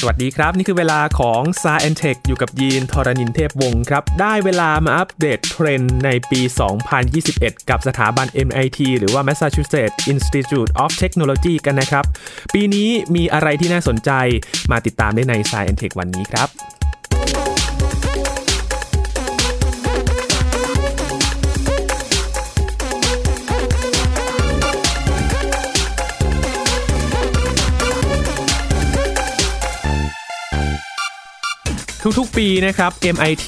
สวัสดีครับ นี่คือเวลาของ s าแอนเทคอยู่กับยีนทรณินเทพวงศ์ครับ ได้เวลามาอัปเดตเทรนด์ในปี 2021 กับสถาบัน MIT หรือว่า Massachusetts Institute of Technology กันนะครับ ปีนี้มีอะไรที่น่าสนใจมาติดตามได้ใน s าแอนเทควันนี้ครับ ทุกๆ ปีนะครับ MIT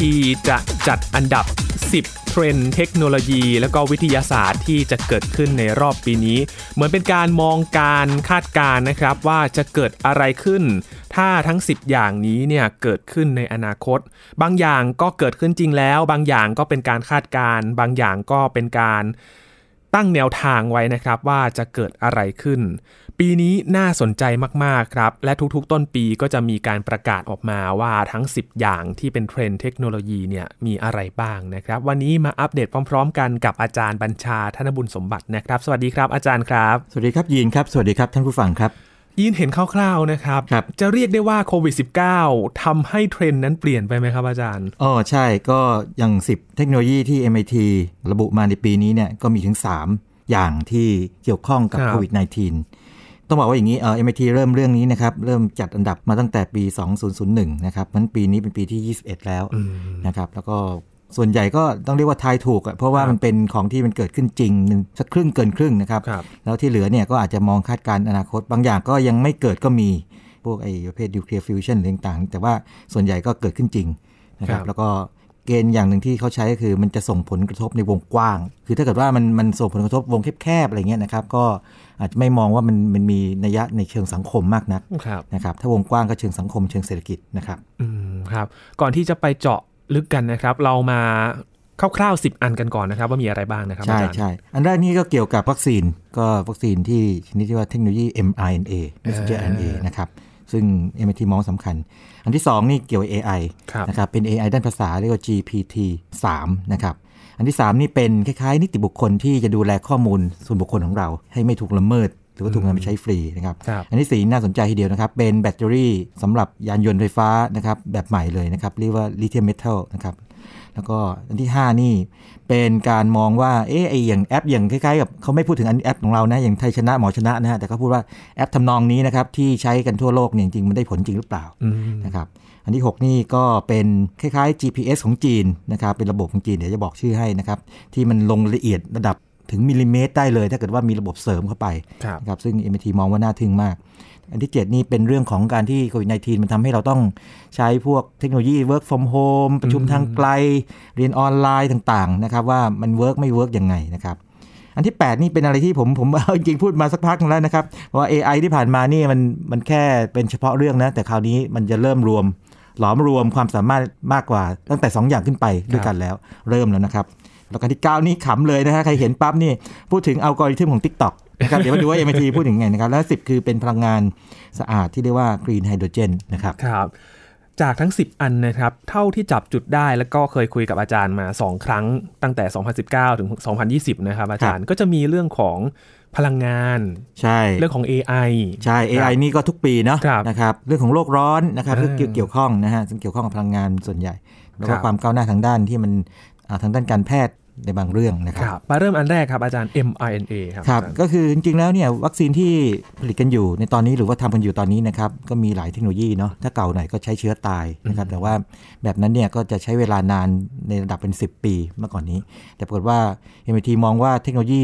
จะจัดอันดับ 10 เทรนเทคโนโลยี และก็วิทยาศาสตร์ที่จะเกิดขึ้นในรอบปีนี้ เหมือนเป็นการมองการคาดการณ์นะครับ ว่าจะเกิดอะไรขึ้น ถ้าทั้ง 10 อย่างนี้เนี่ยเกิดขึ้นในอนาคต บางอย่างก็เกิดขึ้นจริงแล้ว บางอย่างก็เป็นการคาดการณ์ บางอย่างก็เป็นการตั้งแนวทางไว้นะครับว่าจะเกิดอะไรขึ้น ปีนี้น่าสนใจมาก ๆ ครับ และทุกๆ ต้นปีก็จะมีการประกาศออกมาว่าทั้ง 10 อย่างที่เป็นเทรนด์เทคโนโลยีเนี่ยมีอะไรบ้างนะครับ วันนี้มาอัปเดตพร้อม ๆ กันกับอาจารย์บัญชาธนบุญสมบัตินะครับ สวัสดีครับอาจารย์ครับ สวัสดีครับยีนครับ สวัสดีครับท่านผู้ฟังครับยินเห็นคร่าวๆนะครับครับจะเรียกได้ว่าโควิด -19 ทำให้เทรนด์นั้นเปลี่ยนไปไหมครับอาจารย์ อ๋อใช่ก็อย่าง 10 เทคโนโลยีที่ MIT ระบุมาในปีนี้เนี่ยก็มีถึง 3 อย่างที่เกี่ยวข้องกับครับโควิด -19 ต้องบอกว่าอย่างนี้เออ MIT เริ่มเรื่องนี้นะครับ เริ่มจัดอันดับมาตั้งแต่ปี 2001 นะครับมันปีนี้เป็นปีที่ 21 แล้วนะครับ แล้วก็ส่วนใหญ่ก็ต้องเรียกว่าทายถูกอะเพราะว่ามันเป็นของที่มันเกิดขึ้นจริงหนึ่งสักครึ่งเกินครึ่งนะครับครับแล้วที่เหลือเนี่ยก็อาจจะมองคาดการณ์อนาคต บางอย่างก็ยังไม่เกิดก็มีพวกไอ้ประเภทนิวเคลียร์ฟิวชันต่างๆ แต่ว่าส่วนใหญ่ก็เกิดขึ้นจริงนะครัครับแล้วก็ เกณฑ์อย่างหนึ่งที่เขาใช้ก็คือ มันจะส่งผลกระทบในวงกว้าง คือถ้าเกิดว่ามันมันส่งผลกระทบวงแคบๆอะไรเงี้ยนะครับ ก็อาจจะไม่มองว่ามันมันมีนัยยะในเชิงสังคมมากนักครับนะครับ ถ้าวงกว้างก็เชิงสังคมเชิงเศรษฐกิจนะครับ อืมครับ ก่อนที่จะไปเจาะลึกกันนะครับ เรามาคร่าวๆ10 อันกันก่อนนะครับ ว่ามีอะไรบ้างนะครับอาใช่จารย์ใช่อันแรกนี่ก็เกี่ยวกับวัคซีนก็วัคซีนที่ชนิดที่ว่าเทคโนโลยี mRNA messenger RNA นะครับ ซึ่ง MIT มองสำคัญ อันที่ 2 นี่เกี่ยวกับ AI ครับนะครับเป็น AI ด้านภาษาเรียกว่า GPT 3 นะครับ อันที่ 3 นี่เป็นคล้ายๆ นิติบุคคลที่จะดูแลข้อมูลส่วนบุคคลของเรา ให้ไม่ถูกละเมิด หรือว่าถูกนำไปใช้ฟรีนะครับครับอันที่ 4 น่าสนใจทีเดียวนะครับ เป็นแบตเตอรี่สำหรับยานยนต์ไฟฟ้านะครับแบบใหม่เลยนะครับเรียกว่าลิเธียมเมทัลนะครับ แล้วก็อันที่ 5 นี่เป็นการมองว่าเอ๊ะไออย่างแอปอย่างคล้ายๆกับเขาไม่พูดถึงอันแอปของเรานะอย่างไทยชนะหมอชนะนะฮะแต่เขาพูดว่าแอปทำนองนี้นะครับที่ใช้กันทั่วโลกเนี่ยจริงๆมันได้ผลจริงหรือเปล่าอืมนะครับอันที่ 6 นี่ก็เป็นคล้ายๆ GPS ของจีนนะครับเป็นระบบของจีนเดี๋ยวจะบอกชื่อให้นะครับที่มันลงละเอียดระดับถึงมิลลิเมตรได้เลย ถ้าเกิดว่ามีระบบเสริมเข้าไปครับนะครับซึ่ง MIT มองว่าน่าทึ่งมาก อันที่ 7 นี่เป็นเรื่องของการที่โควิด -19 มันทำให้เราต้องใช้พวกเทคโนโลยี work from home ประชุมทางไกล เรียนออนไลน์ต่างๆนะครับว่ามัน work ไม่ work ยังไงนะครับอันที่ 8 นี่เป็นอะไรที่ผมผมจริงพูดมาสักพักแล้วนะครับว่า AI ที่ผ่านมานี่มันมันแค่เป็นเฉพาะเรื่องนะ แต่คราวนี้มันจะเริ่มรวม หลอมรวมความสามารถมากกว่าตั้งแต่ 2 อย่างขึ้นไปด้วยกันแล้ว เริ่มแล้วนะครับแล้วก็ที่ 9 นี่ขำเลยนะฮะใครเห็นปั๊บนี่พูดถึงอัลกอริทึมของ TikTok นะครับเดี๋ยวมาดูว่า MIT พูดถึงไงนะครับแล้ว10 คือเป็นพลังงานสะอาดที่เรียกว่า Green Hydrogen นะครับครับจากทั้ง 10 อันนะครับ เท่าที่จับจุดได้แล้วก็เคยคุยกับอาจารย์มา 2 ครั้งตั้งแต่ 2019 ถึง 2020 นะครับ อาจารย์ก็จะมีเรื่องของพลังงาน ใช่ เรื่องของ AI ใช่ AI นี่ก็ทุกปีเนาะครับนะครับ เรื่องของโลกร้อนนะครับอ่าเรื่องเกี่ยวเกี่ยวข้องนะฮะซึ่งเกี่ยวข้องกับพลังงานส่วนใหญ่ แล้วครัก็บความก้าวหน้าทางด้านที่มันอ่าทางด้านการแพทย์ ในบางเรื่องนะคครับรับมาเริ่มอันแรกครับอาจารย์ mRNA ครับครับอาจารย์ก็คือจริงๆแล้วเนี่ยวัคซีนที่ผลิตกันอยู่ในตอนนี้หรือว่าทำกันอยู่ตอนนี้นะครับก็มีหลายเทคโนโลยีเนาะถ้าเก่าหน่อยก็ใช้เชื้อตายนะครับแต่ว่าแบบนั้นเนี่ยก็จะใช้เวลานานในระดับเป็น 10 ปีเมื่อก่อนนี้ แต่ปรากฏว่า MIT มองว่าเทคโนโลยี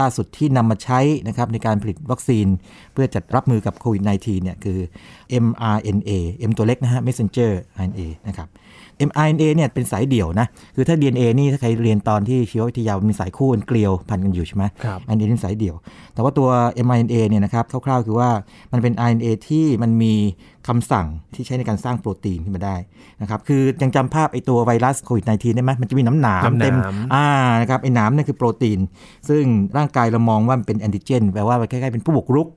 ล่าสุดที่นำมาใช้นะครับในการผลิตวัคซีนเพื่อจัดรับมือกับโควิด -19 เนี่ยคือ mRNA M ตัวเล็กนะฮะ messenger RNA นะครับ mRNA เนี่ยเป็นสายเดี่ยวนะ คือถ้า DNA นี่ถ้าใครเรียนตอนที่ชีววิทยามันมีสายคู่กันเกลียวพันกันอยู่ใช่ไหมครับอันนี้เป็นสายเดี่ยว แต่ว่าตัว mRNA เนี่ยนะครับคร่าวๆคือว่ามันเป็น RNA ที่มันมีคำสั่งที่ใช้ในการสร้างโปรตีนขึ้นมาได้นะครับ คือยังจำภาพไอตัวไวรัสโควิด -19 ได้ไหมมันจะมีน้ำหนามน้ำหนามเต็มอ่านะครับไอ้หนามนั่นคือโปรตีน ซึ่งร่างกายเรามองว่ามันเป็นแอนติเจนแปลว่ามันคล้ายๆเป็นผู้บุกรุก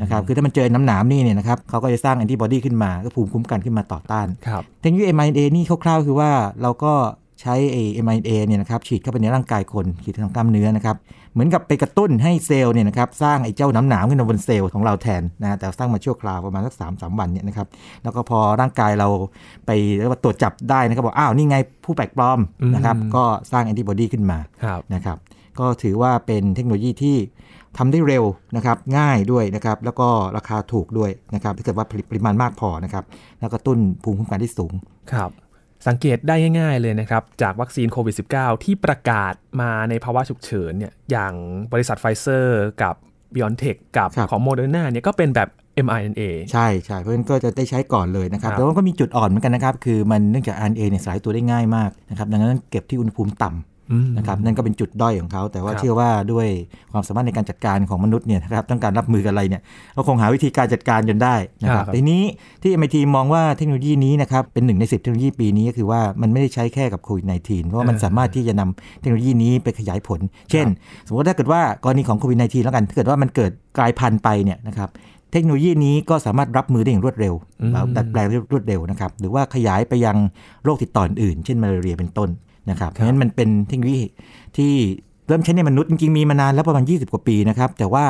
นะครับคือถ้ามันเจอน้ำหนามนี่เนี่ยนะครับเขาก็จะสร้างแอนติบอดีขึ้นมาก็ภูมิคุ้มกันขึ้นมาต่อต้านครับเทคโนโลยี mRNA นี่คร่าวๆ คือว่าเราก็ใช้ไอ้ mRNA เนี่ยนะครับฉีดเข้าไปในร่างกายคนฉีดทางกล้ามเนื้อนะครับเหมือนกับไปกระตุ้นให้เซลล์เนี่ยนะครับสร้างไอ้เจ้าน้ำหนามขึ้นมาบนเซลล์ของเราแทนนะแต่สร้างมาชั่วคราวประมาณสักสามสามวันเนี่ยนะครับแล้วก็พอร่างกายเราไปเรียกว่าตรวจจับได้นะครับบอกอ้าวนี่ไงผู้แปลกปลอมนะครับก็สร้างแอนติบอดีขึ้นมาครับนะครับก็ถือว่าเป็นเทคโนโลยีที่ ทำได้เร็วนะครับง่ายด้วยนะครับแล้วก็ราคาถูกด้วยนะครับถ้าเกิดว่าผลิตปริมาณมากพอนะครับแล้วก็ตุ้นภูมิคุ้มกันที่สูงครับสังเกตได้ง่ายๆเลยนะครับ จากวัคซีนโควิด -19 ที่ประกาศมาในภาวะฉุกเฉินเนี่ยอย่างบริษัทไฟเซอร์กับ b i o n t e c h กับครับของโมเดอร์นาเนี่ยก็เป็นแบบ mRNA ใช่ใช่เพราะฉะนั้นก็จะได้ใช้ก่อนเลยนะครับครับ แต่ว่าก็มีจุดอ่อนเหมือนกันนะครับ คือมันเนื่องจาก RNA เนี่ยสลายตัวได้ง่ายมากนะครับ ดังนั้นเก็บที่อุณหภูมิต่ำอืม นะครับนั่นก็เป็นจุดด้อยของเขา แต่ว่าครับเชื่อว่าด้วยความสามารถในการจัดการของมนุษย์เนี่ยนะครับต้องการรับมือกับอะไรเนี่ยก็คงหาวิธีการจัดการจนได้นะครับครับทีนี้ที่ MIT มองว่าเทคโนโลยีนี้นะครับเป็นหนึ่งใน 10 เทคโนโลยีปีนี้ก็คือว่ามันไม่ได้ใช้แค่กับโควิด -19 เพราะว่ามันสามารถที่จะนำเทคโนโลยีนี้ไปขยายผล เช่น สมมติว่าถ้าเกิดว่ากรณีของโควิด -19 แล้วกันถ้าเกิดว่ามันเกิดกลายพันธุ์ไปเนี่ยนะครับเทคโนโลยีนี้ก็สามารถรับมือได้อย่างรวดเร็วอืมแล้วดัดแปลงได้รวดเร็วนะครับ หรือว่าขยายไปยังโรคติดต่ออื่น เช่นมาลาเรียเป็นต้น นะครับเพราะฉะนั้นมันเป็นเทคโนโลยีที่เริ่มใช้ในมนุษย์จริงๆมีมานานแล้วประมาณ 20 กว่าปีนะครับ แต่ว่า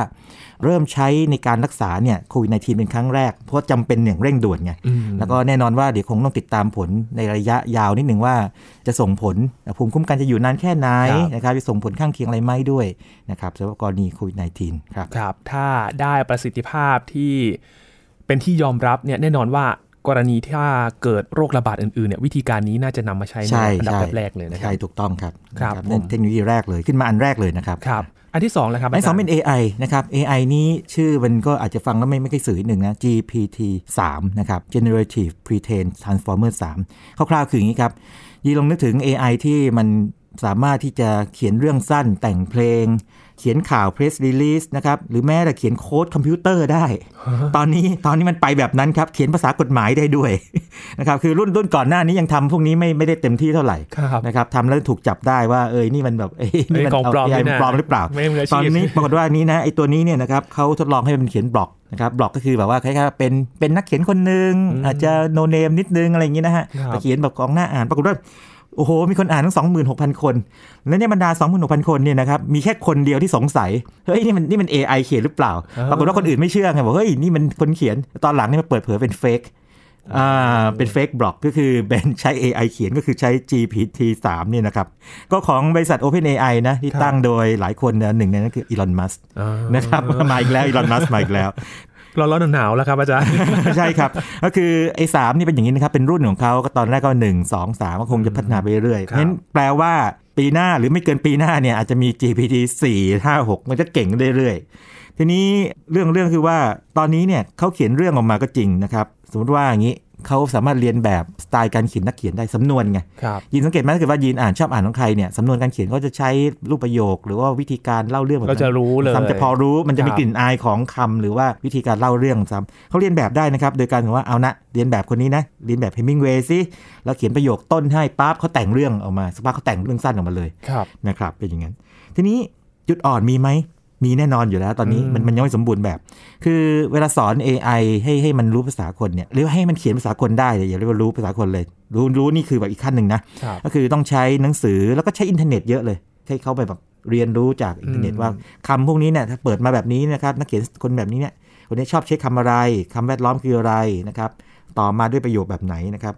เริ่มใช้ในการรักษาเนี่ยโควิด -19 เป็นครั้งแรก เพราะจำเป็นอย่างเร่งด่วนไงอืมแล้วก็แน่นอนว่าเดี๋ยวคงต้องติดตามผลในระยะยาวนิดหนึ่งว่าจะส่งผลภูมิคุ้มกันจะอยู่นานแค่ไหนครับนะครับจะส่งผลข้างเคียงอะไรไหมด้วยนะครับสำหรับกรณีโควิด -19 ครับครับ ถ้าได้ประสิทธิภาพที่เป็นที่ยอมรับเนี่ยแน่นอนว่า กรณีถ้าเกิดโรคระบาดอื่นๆเนี่ยวิธีการนี้น่าจะนำมาใช้ในใช่อันดับใช่แรกๆเลยนะครัใช่บถูกต้องครับครับนะผมเทคโนโลยีแรกเลยขึ้นมาอันแรกเลยนะครับครับอันที่สองเลยครับอันที่สองาจารย์เป็น AI นะครับ AI นี้ชื่อมันก็อาจจะฟังแล้วไม่ไม่ค่อยสื่อนิดหนึ่งนะ GPT 3นะครับ Generative Pre-trained Transformer 3คร่าวๆคืออย่างนี้ครับยีลองนึกถึง AI ที่มันสามารถที่จะเขียนเรื่องสั้นแต่งเพลง เขียนข่าว press release นะครับ หรือแม้แต่เขียนโค้ดคอมพิวเตอร์ได้ ตอนนี้ตอนนี้มันไปแบบนั้นครับ เขียนภาษากฎหมายได้ด้วยนะครับ คือรุ่นรุ่นก่อนหน้านี้ยังทำพวกนี้ไม่ไม่ได้เต็มที่เท่าไหร่ครับนะครับทำแล้วถูกจับได้ว่าเอ้ยนี่มันแบบเอ้ยนี่มันเอ้ยของปลอมเา AI นี่นะปลอมหรือเปล่าไม่มืออาชีพตอนนี้ปรากฏว่านี้นะไอตัวนี้เนี่ยนะครับเขาทดลองให้มันเขียนบล็อกนะครับบล็อกก็คือแบบว่าคล้ายๆเป็นเป็นนักเขียนคนหนึ่งอืมอาจจะโนเนมนิดนึงอะไรอย่างนี้นะฮะครับแต่เขียนแบบกองหน้าอ่านปรากฏว่า โอ้โห มีคนอ่านทั้งสองหมื่นหกพันคน แล้วในบรรดาสองหมื่นหกพันคนเนี่ยนะครับ มีแค่คนเดียวที่สงสัย เฮ้ย นี่มันนี่มัน AI เขียนหรือเปล่า ปรากฏว่าคนอื่นไม่เชื่อไง บอก เฮ้ย นี่มันคนเขียน ตอนหลังนี่มาเปิดเผยเป็นเฟกอ่า เป็นเฟกบล็อกก็คือเป็นใช้ AI เขียนก็คือใช้ GPT 3เนี่ยนะครับ ก็ของบริษัท OpenAI นะ ที่ครับตั้งโดยหลายคนนะหนึ่งในนั้นคืออีลอน มัสอ่านะครับ มาอีกแล้ว อีลอน มัสมาอีกแล้ว ร้อนๆหนาวๆแล้วครับอาจารย์ใช่ครับ ก็คือไอ้สามนี่เป็นอย่างนี้นะครับ เป็นรุ่นของเขาก็ตอนแรกก็หนึ่งสองสามก็คงจะพัฒนาไปเรื่อยๆครับงั้นแปลว่าปีหน้าหรือไม่เกินปีหน้าเนี่ยอาจจะมี GPT 4 5 6 มันจะเก่งเรื่อยๆ ทีนี้เรื่องเรื่องคือว่าตอนนี้เนี่ยเขาเขียนเรื่องออกมาก็จริงนะครับ สมมติว่าอย่างนี้ เขาสามารถเรียนแบบสไตล์การเขียนนักเขียนได้สำนวนไงครับยินสังเกตไหมถ้าเกิดว่ายินอ่านชอบอ่านของใครเนี่ยสำนวนการเขียนเขาจะใช้รูปประโยค หรือว่าวิธีการเล่าเรื่องแบบก็นั้นจะรู้เลยซ้ำจะพอรู้มันจะมีครับกลิ่นอายของคำหรือว่าวิธีการเล่าเรื่องซ้ำเขาเรียนแบบได้นะครับโดยการว่าเอานะเรียนแบบคนนี้นะเรียนแบบเฮมิงเวย์สิแล้วเขียนประโยคต้นให้ปั๊บเขาแต่งเรื่องออกมาสักพักเขาแต่งเรื่องสั้นออกมาเลยครับนะครับเป็นอย่างนั้นทีนี้จุดอ่อนมีไหม มีแน่นอนอยู่แล้ว ตอนนี้อืมมันมันยังไม่สมบูรณ์แบบ คือเวลาสอน AI ให้ให้มันรู้ภาษาคนเนี่ยหรือว่าให้มันเขียนภาษาคนได้เนี่ยอย่าเรียกว่ารู้ภาษาคนเลย รู้รู้นี่คือแบบอีกขั้นหนึ่งนะครับก็คือต้องใช้หนังสือแล้วก็ใช้อินเทอร์เน็ตเยอะเลยให้เขาไปแบบเรียนรู้จากอินเทอร์เน็ตอืมว่าคำพวกนี้เนี่ยถ้าเปิดมาแบบนี้นะครับนักเขียนคนแบบนี้เนี่ยคนนี้ชอบใช้คำอะไรคำแวดล้อมคืออะไรนะครับต่อมาด้วยประโยคแบบไหนนะครับ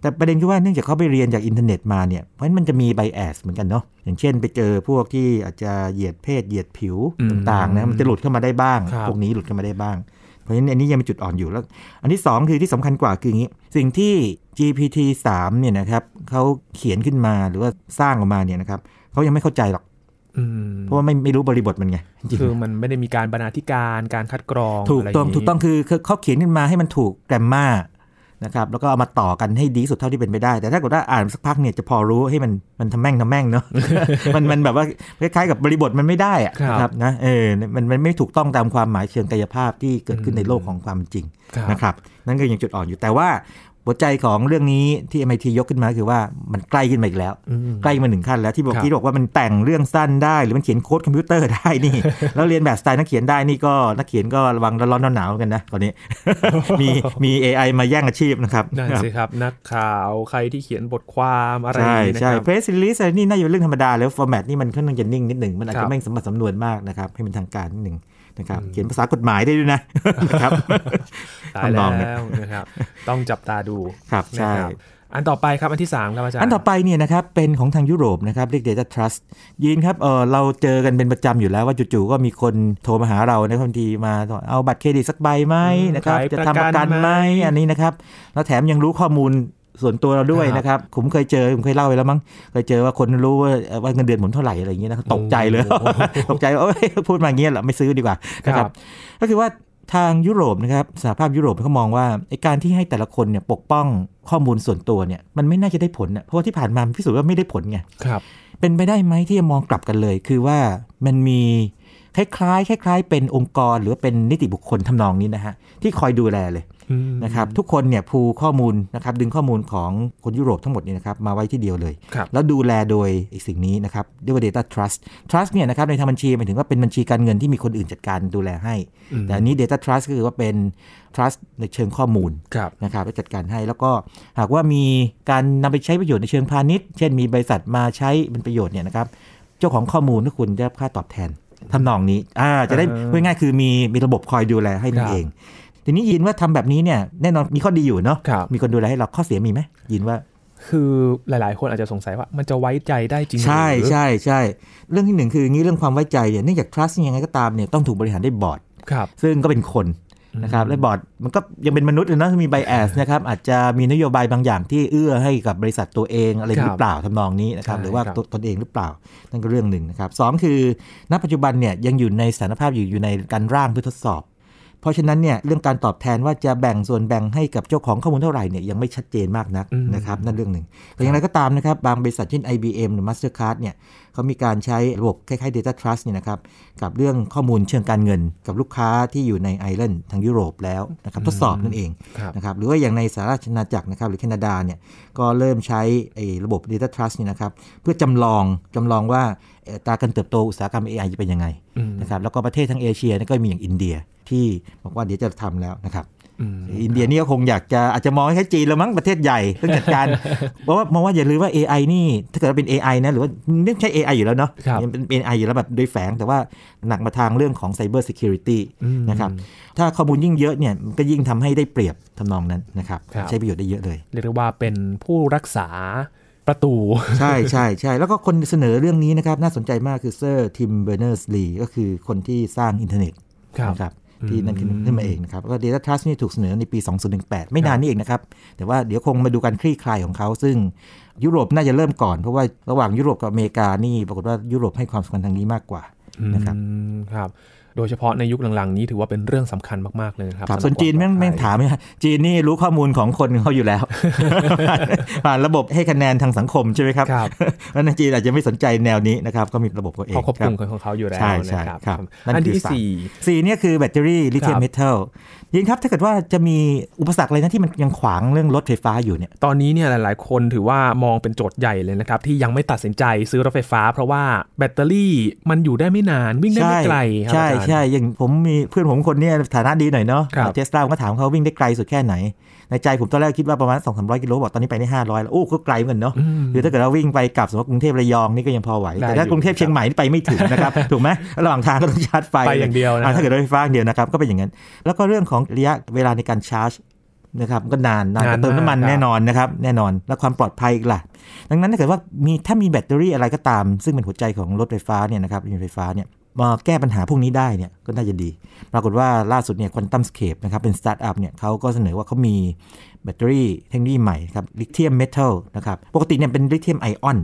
แต่ประเด็นคือว่าเนื่องจากเขาไปเรียนจากอินเทอร์เน็ตมาเนี่ย เพราะฉะนั้นมันจะมี bias เหมือนกันเนาะ อย่างเช่นไปเจอพวกที่อาจจะเหยียดเพศเหยียดผิวอืมต่างๆนะ มันจะหลุดเข้ามาได้บ้างครับพวกนี้หลุดเข้ามาได้บ้าง เพราะฉะนั้นอันนี้ยังเป็นจุดอ่อนอยู่แล้ว อันที่สองคือที่สำคัญกว่าคืออย่างนี้ สิ่งที่ GPT 3เนี่ยนะครับเขาเขียนขึ้นมาหรือว่าสร้างออกมาเนี่ยนะครับเขายังไม่เข้าใจหรอกอืมเพราะว่าไม่ไม่รู้บริบทมันไงจริงๆคือมันไม่ได้มีการบรรณาธิการการคัดกรองถูกะไรต้องย่านี้ถูกต้องคือคือเขาเขียนขึ้นมาให้มันถูกแกรมมา นะครับแล้วก็เอามาต่อกันให้ดีที่สุดเท่าที่เป็นไปได้ แต่ถ้าเกิดว่าอ่านสักพักเนี่ยจะพอรู้ให้มันมันทำแม่งทำแม่งเนาะมันมันแบบว่าคล้ายๆกับบริบทมันไม่ได้อะครับนะครับนะเออมันมันไม่ถูกต้องตามความหมายเชิงกายภาพที่เกิดขึ้นในโลกของความเป็นจริงครับนะครับนั่นก็ยังจุดอ่อนอยู่แต่ว่า หัวใจของเรื่องนี้ที่ MIT ยกขึ้นมาคือว่ามันใกล้ขึ้นมาอีกแล้วอืมใกล้มาหนึ่งขั้นแล้วที่บอกครับที่บอกว่ามันแต่งเรื่องสั้นได้ หรือมันเขียนโค้ดคอมพิวเตอร์ได้นี่ แล้วเรียนแบบสไตล์นักเขียนได้นี่ก็นักเขียนก็ระวังร้อนๆหนาวๆกันนะตอนนี้ มีมี AI มาแย่งอาชีพนะครับนั่นสิครับนักข่าวใครที่เขียนบทความอะไรอใช่ย่างนี้นะใช่ครับเพ release อะไรนี่น่าจะเป็นเรื่องธรรมดาแล้ว format นี่มันค่อนข้างจะนิ่งนิดหนึ่งมันอาจครัจะบไม่สมบัติสำนวนมากนะครับให้เป็นทางการนิดหนึ่ง นะครับ เขียนภาษากฎหมายได้ด้วยนะนะครับตายทำนแล้องเนี่ยวนะครับ ต้องจับตาดูครับนะใช่ครับอันต่อไปครับอันที่ 3 ครับอาจารย์ อันต่อไปเนี่ยนะครับเป็นของทางยุโรปนะครับเรียก Data Trust ยินครับเออเราเจอกันเป็นประจำอยู่แล้วว่าจู่ๆก็มีคนโทรมาหาเราในบางทีมาเอาบัตรเครดิตสักใบไหมอืมนะครับขายจะทำประกันประกันไหไหมมอันนี้นะครับแล้วแถมยังรู้ข้อมูล ส่วนตัวเราด้วยครับนะครับ ผมเคยเจอ ผมเคยเล่าไปแล้วมั้ง เคยเจอว่าคนรู้ว่าว่าเงินเดือนผมเท่าไหร่อะไรอย่างเงี้ยนะครับตกใจเลย ตกใจว่าเอ้ยพูดมาอย่างเงี้ยเหรอไม่ซื้อดีกว่านะคครัรับบก็คือว่าทางยุโรปนะครับสหภาพยุโรปเขามองว่าไอ้การที่ให้แต่ละคนเนี่ยปกป้องข้อมูลส่วนตัวเนี่ยมันไม่น่าจะได้ผลเนี่ยเพราะว่าที่ผ่านมามันพิสูจน์ว่าไม่ได้ผลไงครับเป็นไปได้ไหมที่จะมองกลับกันเลย คือว่ามันมีคล้ายๆคล้ายๆ เป็นองค์กรหรือว่าเป็นนิติบุคคลทำนองนี้นะฮะที่คอยดูแลเลยอืม นะครับทุกคนเนี่ยพูข้อมูลนะครับดึงข้อมูลของคนยุโรปทั้งหมดเนี่ยนะครับมาไว้ที่เดียวเลยครับแล้วดูแลโดยไอ้สิ่งนี้นะครับเรียกว่า data trust trust เนี่ยนะครับในทางบัญชีหมายถึงว่าเป็นบัญชีการเงินที่มีคนอื่นจัดการดูแลให้อืมแต่อันนี้ data trust ก็คือว่าเป็น trust ในเชิงข้อมูลครับนะครับแล้วจัดการให้แล้วก็หากว่ามีการนำไปใช้ประโยชน์ในเชิงพาณิชย์ เช่นมีบริษัทมาใช้เป็นประโยชน์เนี่ยนะครับเจ้าของข้อมูลถ้าคุณได้รับค่าตอบแทนทำนองนี้อ่าจะได้อ่าพูดง่ายๆคือมีมีระบบคอยดูแลให้นั่คนรับเอง ทีนี้ยินว่าทำแบบนี้เนี่ยแน่นอนมีข้อดีอยู่เนาะครับมีคนดูแลให้เราข้อเสียมีไหมยินว่า คือหลาย ๆ คนอาจจะสงสัยว่ามันจะไว้ใจได้จริงหรือใช่ใช่ใช่เรื่องที่หนึ่งคืออย่างนี้เรื่องความไว้ใจเนี่ยเนื่องจาก trust ยังไงก็ตามเนี่ยต้องถูกบริหารด้วยบอร์ดครับซึ่งก็เป็นคนนะครับและบอร์ดมันก็ยังเป็นมนุษย์อยู่นะมี bias นะครับอาจจะมีนโยบายบางอย่างที่เอื้อให้กับบริษัทตัวเองอะไรครับหรือเปล่าทำนองนี้นะครับใช่หรือว่าครับตตนเองหรือเปล่านั่นก็เรื่องหนึ่งนะครับสองคือณปัจจุบันเนี่ยยังอยู่ในสถานภาพอยู่อยู่ในการร่างเพื่อทดสอบ เพราะฉะนั้นเนี่ยเรื่องการตอบแทนว่าจะแบ่งส่วนแบ่งให้กับเจ้าของข้อมูลเท่าไหร่เนี่ยยังไม่ชัดเจนมากนักอืมนะครับนั่นเรื่องหนึ่งแต่อย่างไรก็ตามนะครับบางบริษัทเช่น IBM หรือ Mastercard เนี่ยเขามีการใช้ระบบคล้ายๆ Data Trust เนี่ยนะครับกับเรื่องข้อมูลเชิงการเงิน กับลูกค้าที่อยู่ในไอร์แลนด์ทางยุโรปแล้วนะครับทดสอบนั่นเองครับนะครับหรือว่าอย่างในสหราชอาณาจักรนะครับหรือแคนาดาเนี่ยก็เริ่มใช้ไอ้ระบบ Data Trust เนี่ยนะครับเพื่อจำลองจำลองว่าอั ตราการเติบโตอุตสาหกรรม AI จะเป็นยังไงอืมนะครับแล้วก็ประเทศทั้งเอเชียเนี่ยก็มีอย่างอินเดียที่บอกว่าเดี๋ยวจะทำแล้วนะครับอืมอินเดียนี่ก็คงอยากจะอาจจะมองให้แค่จีนแล้วมั้งประเทศใหญ่ต้องจัดการเพราะว่ามองว่าอย่าลืมว่า AI นี่ถ้าเกิดว่าเป็น AI นะหรือว่าไม่ใช่ AI อยู่แล้วเนาะครับยังเป็น AI อยู่แล้วแบบโดยแฝงแต่ว่าหนักมาทางเรื่องของ Cyber Security อืมนะครับถ้าข้อมูลยิ่งเยอะเนี่ยมันก็ยิ่งทำให้ได้เปรียบทำนองนั้นนะครับครับใช้ประโยชน์ได้เยอะเลย เรียกได้ว่าเป็นผู้รักษา ประตู ใช่ใช่ใช่แล้วก็คนเสนอเรื่องนี้นะครับ น่าสนใจมากคือเซอร์ทิมเบอร์เนอร์สลีก็คือคนที่สร้างอินเทอร์เน็ตครับนะครับที่นั่นขึ้นอืมขึ้นมาเองนะครับแล้วก็ Data Trust นี่ถูกเสนอในปี 2018 ไม่นานนี่เองนะครับ แต่ว่าเดี๋ยวคงมาดูการคลี่คลายของเขา ซึ่งยุโรปน่าจะเริ่มก่อน เพราะว่าระหว่างยุโรปกับอเมริกานี่ปรากฏว่ายุโรปให้ความสำคัญทางนี้มากกว่านะครับอืมครับ โดยเฉพาะในยุคหลังๆนี้ถือว่าเป็นเรื่องสำคัญมากๆเลยนะครับครับสำหรับส่วนจีนแม่งความปลอดภัยแม่งถามเนี่ยจีนนี่รู้ข้อมูลของคนเขาอยู่แล้วผ่านระบบให้คะแนนทางสังคมใช่ไหมครับครับเพราะฉะนั้นจีนอาจจะไม่สนใจแนวนี้นะครับ ก็มีระบบของเองเขาควบคุมครับของเขาอยู่แล้วใช่ใช่นะครับครับนั่นอันคือที่สามสี่สี่เนี่ยคือแบตเตอรี่ลิเธียคมรับเมทัลยินครับถ้าเกิดว่าจะมีอุปสรรคอะไรนะที่มันยังขวางเรื่องรถไฟฟ้าอยู่เนี่ยตอนนี้เนี่ยหลาย ๆ คนถือว่ามองเป็นโจทย์ใหญ่เลยนะครับ ที่ยังไม่ตัดสินใจซื้อรถไฟฟ้า เพราะว่าแบตเตอรี่มันอยู่ได้ไม่นานวิ่งได้ไม่ไกลครับใช่อาจารย์ใช่ อย่างผมมีเพื่อนผมคนเนี้ฐานะดีหน่อยเนาะครับเทสลาผมก็ถามเขาวิ่งได้ไกลสุดแค่ไหน ในใจผมตอนแรกคิดว่าประมาณ 2 3 0 0 กิโลบอกตอนนี้ไปได้500 แล้ว โอ้ก็ไกลเหมือนกันเนาะอืมคือถ้าเกิดเราวิ่งไปกลับสมมติว่ากรุงเทพระยองนี่ก็ยังพอไหวได้แต่ถ้าอยู่กรุงเทพเชียงใหม่นี่ไปไม่ถึงนะครับ ถูกไหมระหว่างทางก็ต้องชาร์จไฟไปอย่างเดียวนะอ่าถ้าเกิดรถไฟฟ้าอย่างเดียวนะครับ ก็เป็นอย่างนั้น แล้วก็เรื่องของระยะเวลาในการชาร์จนะครับก็นานนานกว่าเติมน้ำมันแน่นอนนะครับแน่นอนและความปลอดภัยอีกล่ะ ดังนั้นถ้าเกิดว่ามีถ้ามีแบตเตอรี่อะไรก็ตาม ซึ่งเป็นหัวใจของรถไฟฟ้าเนี่ยนะครับรถยนต์ไฟฟ้าเนี่ย มาแก้ปัญหาพวกนี้ได้เนี่ยก็น่าจะดี ปรากฏว่าล่าสุดเนี่ย QuantumScape นะครับเป็นสตาร์ทอัพเนี่ยเขาก็เสนอว่าเขามีแบตเตอรี่เทคโนโลยีใหม่ครับ lithium metal นะครับปกติเนี่ยเป็นลิเธียมไอออน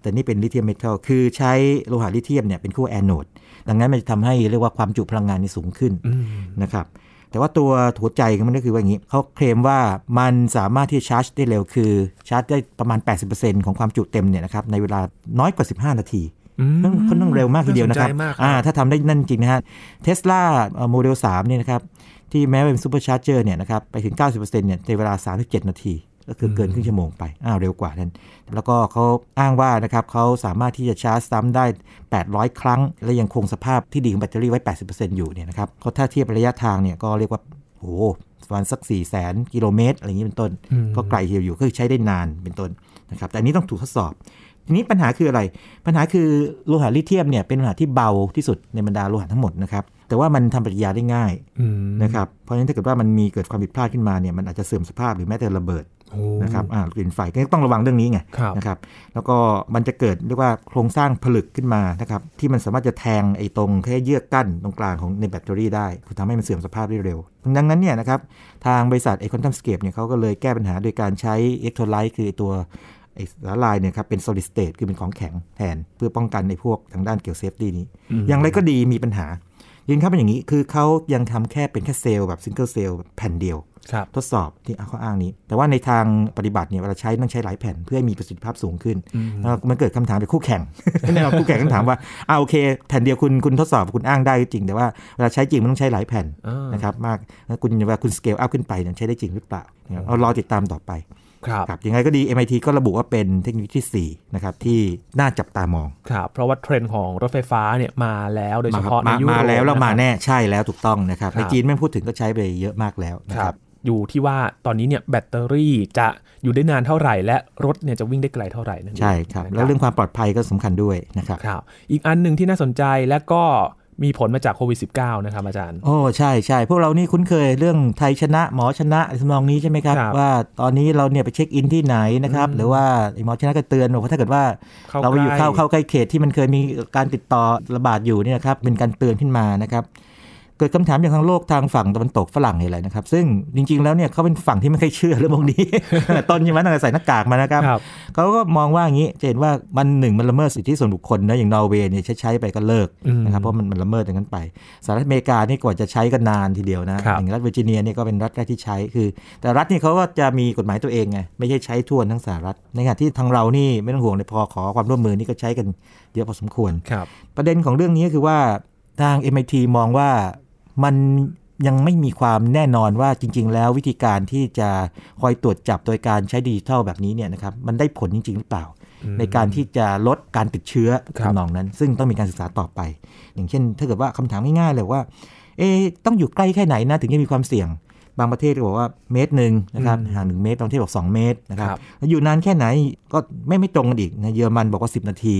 แต่นี่เป็น lithium metal คือใช้โลหะลิเธียมเนี่ยเป็นคู่แอโนดดังนั้นมันจะทำให้เรียกว่าความจุพลังงานนี่สูงขึ้นอืมนะครับแต่ว่าตัวหัวใจของมันก็คือว่าอย่างนี้เขาเคลมว่ามันสามารถที่จะชาร์จได้เร็วคือชาร์จได้ประมาณ 80%ของความจุเต็มเนี่ยนะครับในเวลาน้อยกว่า 15 นาทีอืม ค่อนข้างเร็วมากทีเดียวนะครับน่าสนใจมากครับอ่าถ้าทำได้นั่นจริงนะฮะ Tesla Model 3เนี่ยนะครับที่แม้เป็น supercharger เนี่ยนะครับไปถึง 90%เนี่ยในเวลา 37 นาที ก็คือเกินครึ่งชั่วโมงไปอ้าวเร็วกว่านั้น แล้วก็เขาอ้างว่านะครับเขาสามารถที่จะชาร์จซ้ำได้ 800 ครั้ง และยังคงสภาพที่ดีของแบตเตอรี่ไว้ 80%อยู่เนี่ยนะครับเขาถ้าเทียบระยะทางเนี่ยก็เรียกว่าโอ้โหประมาณสัก 4 0 0 0 0 0กิโลเมตรอะไรอย่างนี้เป็นต้นอืมก็ไกลทีเดียวอยู่ก็คือใช้ได้นานเป็นต้นนะครับแต่อันนี้ต้องถูกทดสอบ ทีนี้ปัญหาคืออะไร ปัญหาคือโลหะลิเธียมเนี่ยเป็นโลหะที่เบาที่สุดในบรรดาโลหะทั้งหมดนะครับ แต่ว่ามันทำปฏิกิริยาได้ง่ายอืมนะครับ เพราะฉะนั้นถ้าเกิดว่ามันมีเกิดความผิดพลาดขึ้นมาเนี่ยมันอาจจะเสื่อมสภาพหรือแม้แต่ระเบิดโอ้นะครับอ่ากลิ่นไฟก็ต้องระวังเรื่องนี้ไงครับนะครับ แล้วก็มันจะเกิดเรียกว่าโครงสร้างผลึกขึ้นมานะครับที่มันสามารถจะแทงไอ้ตรงแค่เยือกกั้นตรงกลางของในแบตเตอรี่ได้คือทำให้มันเสื่อมสภาพได้เร็ว ดังนั้นเนี่ยนะครับทางบริษัทไอ QuantumScape เนี่ยเขาก็เลยแก้ปัญหาโดยการใช้ electrolyte คือไอ้ตัว สารละลายเนี่ยครับเป็น solid state คือเป็นของแข็งแทนเพื่อป้องกันในพวกทางด้านเกี่ยว safety นี้ อย่างไรก็ดีมีปัญหายิงเข้าเป็นอย่างนี้คือเขายังทำแค่เป็นแค่เซลล์แบบ single cell แผ่นเดียวครับทดสอบที่เขาอ้างนี้ แต่ว่าในทางปฏิบัติเนี่ยเวลาใช้ต้องใช้หลายแผ่นเพื่อให้มีประสิทธิภาพสูงขึ้นอืมแล้วมันเกิดคำถามไปคู่แข่งแน่นอนคู่แข่งก็ถามว่าอ่าโอเค แผ่นเดียวคุณคุณทดสอบคุณอ้างได้จริง แต่ว่าเวลาใช้จริงมันต้องใช้หลายแผ่นอ่านนะครับมากแล้วคุณเวลาคุณ scale up ขึ้นไปเนี่ยใช้ได้จริงหรือเปล่านะครับเอารอติดตามต่อไป ครับครับยังไงก็ดี MIT ก็ระบุว่าเป็นเทคโนโลยีที่4นะครับที่น่าจับตามองครับเพราะว่าเทรนด์ของรถไฟฟ้าเนี่ยมาแล้วโดยเฉพาะในมายุโรปมาแล้วแล้วมานะครับแน่ใช่แล้วถูกต้องนะครับครับในจีนไม่พูดถึงก็ใช้ไปเยอะมากแล้วนะคครัรับบอยู่ที่ว่าตอนนี้เนี่ยแบตเตอรี่จะอยู่ได้นานเท่าไหร่ และรถเนี่ยจะวิ่งได้ไกลเท่าไหร่นั่นเองใช่ครับนะแล้วเรื่องความปลอดภัยก็สำคัญด้วยนะครับครับ อีกอันหนึ่งที่น่าสนใจและก็ มีผลมาจากโควิด -19 นะครับอาจารย์ โอ้ใช่ใช่พวกเรานี่คุ้นเคยเรื่องไทยชนะหมอชนะอะไรทำนองนี้ใช่ไหมครับครับ ว่าตอนนี้เราเนี่ยไปเช็คอินที่ไหนนะครับอืมหรือว่าไอ้หมอชนะก็เตือนว่าถ้าเกิดว่าเข้าเราไปอยู่ใกล้เข้าเข้าใกล้เขตที่มันเคยมีการติดต่อระบาดอยู่เนี่ยนะครับเป็นการเตือนขึ้นมานะครับเกิดคำถามอย่างทางโลกทางฝั่งตะวันตกฝรั่งนี่แหละนะครับ ซึ่งจริง ๆ แล้วเนี่ยเขาเป็นฝั่งที่ไม่ค่อยเชื่อเรื่องพวกนี้ตั้งแต่ต้นใช่ไหมตั้งแต่ใส่หน้ากากมานะครับครับเขาก็มองว่าอย่างนี้จะเห็นว่ามันหนึ่งมันละเมิดสิทธิส่วนบุคคลนะอย่างนอร์เวย์เนี่ยใช้ใช้ไปก็เลิกอืมนะครับเพราะมันมันละเมิดอย่างนั้นไปสหรัฐอเมริกานี่กว่าจะใช้กันนานทีเดียวนะครับอย่างรัฐเวอร์จิเนียนี่ก็เป็นรัฐแรกที่ใช้คือ แต่รัฐนี่เขาก็จะมีกฎหมายตัวเองไงไม่ใช่ใช้ทั่วทั้งสหรัฐ ในขณะที่ทางเรานี่ไม่ต้องห่วงเลยพอขอความร่วมมือนี่ก็ใช้กันเยอะพอสมควรครับประเด็นของเรื่องนี้ก็คือว่าทาง MIT มองว่า มันยังไม่มีความแน่นอนว่าจริง ๆ แล้ววิธีการที่จะคอยตรวจจับโดยการใช้ดิจิทัลแบบนี้เนี่ยนะครับมันได้ผลจริง ๆ หรือเปล่า ในการที่จะลดการติดเชื้อครับทำนองนั้น ซึ่งต้องมีการศึกษาต่อไป อย่างเช่น ถ้าเกิดว่าคำถามง่ายๆเลยว่าเอ๊ะต้องอยู่ใกล้แค่ไหนนะถึงจะมีความเสี่ยง บางประเทศก็บอกว่าเมตรหนึ่งนะครับอืมห่างหนึ่งเมตรบางประเทศบอก 2 เมตรนะครับครับแล้วอยู่นานแค่ไหนก็ไม่ไม่ตรงกันอีกนะเยอรมันบอกว่า 10 นาที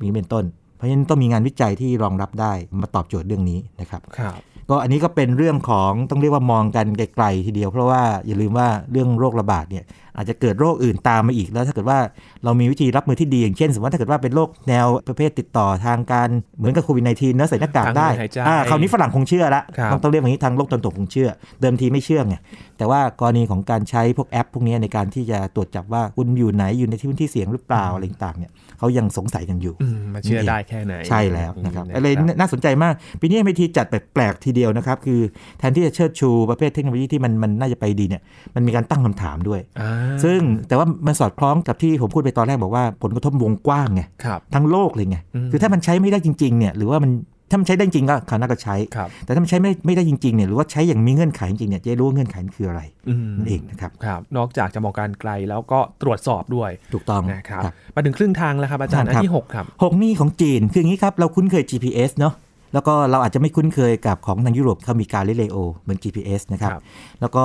มีเป็นต้น เพราะฉะนั้นต้องมีงานวิจัยที่รองรับได้มาตอบโจทย์เรื่องนี้นะครับครับ ก็อันนี้ก็เป็นเรื่องของต้องเรียกว่ามองกันไกลๆทีเดียว เพราะว่าอย่าลืมว่าเรื่องโรคระบาดเนี่ย อาจจะเกิดโรคอื่นตามมาอีก แล้วถ้าเกิดว่าเรามีวิธีรับมือที่ดีอย่างเช่น สมมติว่าถ้าเกิดว่าเป็นโรคแนวประเภทติดต่อทางการเหมือนกับโควิด -19 นะใส่หน้ากากได้ทางเดินหายใจอ่าคราวนี้ฝรั่งคงเชื่อละครับต้องต้องเรียกอย่างนี้ทางโลกตะวันตกคงเชื่อ เดิมทีไม่เชื่อไงแต่ว่ากรณีของการใช้พวกแอป พวกนี้ในการที่จะตรวจจับว่าคุณอยู่ไหนอยู่ในที่พื้นที่เสี่ยงหรือเปล่าอะไรต่างๆเนี่ยเขายังสงสัยกันอยู่อืมมาเชื่อได้แค่ไหนใช่แล้วนะครับอืมอะไรน่าสนใจมากปีนี้ MIT จัดแปลกๆทีเดียวนะครับคือแทนที่จะเชิดชูประเภทเทคโนโลยีที่มันมันน่าจะไปดีเนี่ยมันมีการตั้งคำถามด้วยอ่าซึ่งแต่ว่ามันสอดคล้องกับที่ผมพูดไปตอนแรกบอกว่าผลกระทบวงกว้างไงครับทั้งโลกเลยไงอืมคือถ้ามันใช้ไม่ได้จริงๆเนี่ยหรือว่ามันถ้ามันใช้ได้จริงก็คราวหน้าก็ใช้ครับแต่ถ้ามันใช้ไม่ไม่ได้จริงๆเนี่ยหรือว่าใช้อย่างมีเงื่อนไขจริงๆเนี่ยจะได้รู้ว่าเงื่อนไขมันคืออะไรอืมนั่นเองนะครับครับ นอกจากจะมองการไกลแล้วก็ตรวจสอบด้วยถูกต้องนะครับครับมาถึงครึ่งทางแล้วครับอาจารย์คอัรับนที่หกครับหกนี่ของจีนคืออย่างนี้ครับเราคุ้นเคย GPS เนาะแล้วก็เราอาจจะไม่คุ้นเคยกับของทางยุโรปเขามีการเลโอเหมือน GPS นะครับครับแล้วก็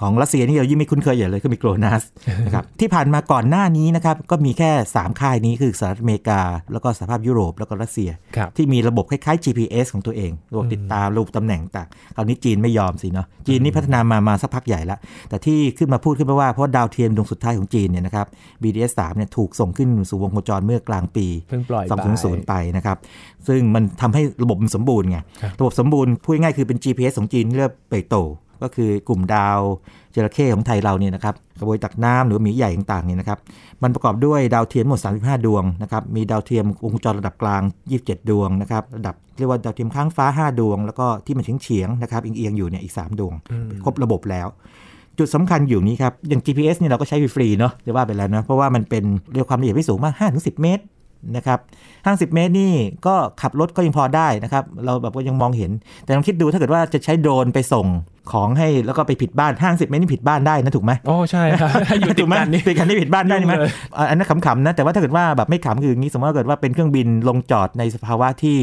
ของรัสเซียนี่เรายิ่งไม่คุ้นเคยอย่างเลยก็มีโกลนัสนะครับที่ผ่านมาก่อนหน้านี้นะครับก็มีแค่ 3 ค่ายนี้คือสหรัฐอเมริกา แล้วก็สหภาพยุโรปแล้วก็รัสเซียครับที่มีระบบคล้ายๆ GPS ของตัวเองระบบติดตามระบบตำแหน่งต่างคราวนี้จีนไม่ยอมสิเนาะจีนนี่พัฒนามามาสักพักใหญ่แล้วแต่ที่ขึ้นมาพูดขึ้นมาว่าเพราะดาวเทียมดวงสุดท้ายของจีนเนี่ยนะครับ BDS 3เนี่ยถูกส่งขึ้นสู่วงโคจรเมื่อกลางปีเพิ่งปล่อยไป200ไปนะครับซึ่งมันทำให้ระบบมันสมบูรณ์ไงครับระบบสมบูรณ์พูดง่ายๆคือเป็น GPS ของจีนเรียกเปยโต ก็คือกลุ่มดาวจระเข้ของไทยเราเนี่ยนะครับกระบวยตักน้ำหรือหมีใหญ่ต่างๆเนี่ยนะครับ มันประกอบด้วยดาวเทียมทั้งหมด 35 ดวงนะครับ มีดาวเทียมวงจรระดับกลาง 27 ดวงนะครับ ระดับเรียกว่าดาวเทียมค้างฟ้า 5 ดวง แล้วก็ที่มันเฉียงๆนะครับเอียงๆอยู่เนี่ยอีก 3 ดวงอืมครบระบบแล้ว จุดสำคัญอยู่นี้ครับ อย่าง GPS เนี่ยเราก็ใช้ฟรีๆเนาะจะว่าไปแล้วนะ เพราะว่ามันเป็นเรียกความละเอียดไม่สูงมาก5-10 เมตร นะครับ50เมตรนี่ก็ขับรถก็ยังพอได้นะครับ เราแบบว่ายังมองเห็น แต่ลองคิดดูถ้าเกิดว่าจะใช้โดรนไปส่งของให้แล้วก็ไปผิดบ้าน50เมตรนี่ผิดบ้านได้นะถูกไหมโอ้ใช่ครับอยู่ติดถูกไหมกันนี่ติดกันนี่ผิดบ้านได้ไหมยุ่งเลยอะอันนั้นขำๆนะแต่ว่าถ้าเกิดว่าแบบไม่ขำคืออย่างนี้สมมติว่าเกิดว่าเป็นเครื่องบินลงจอดในสภาวะที่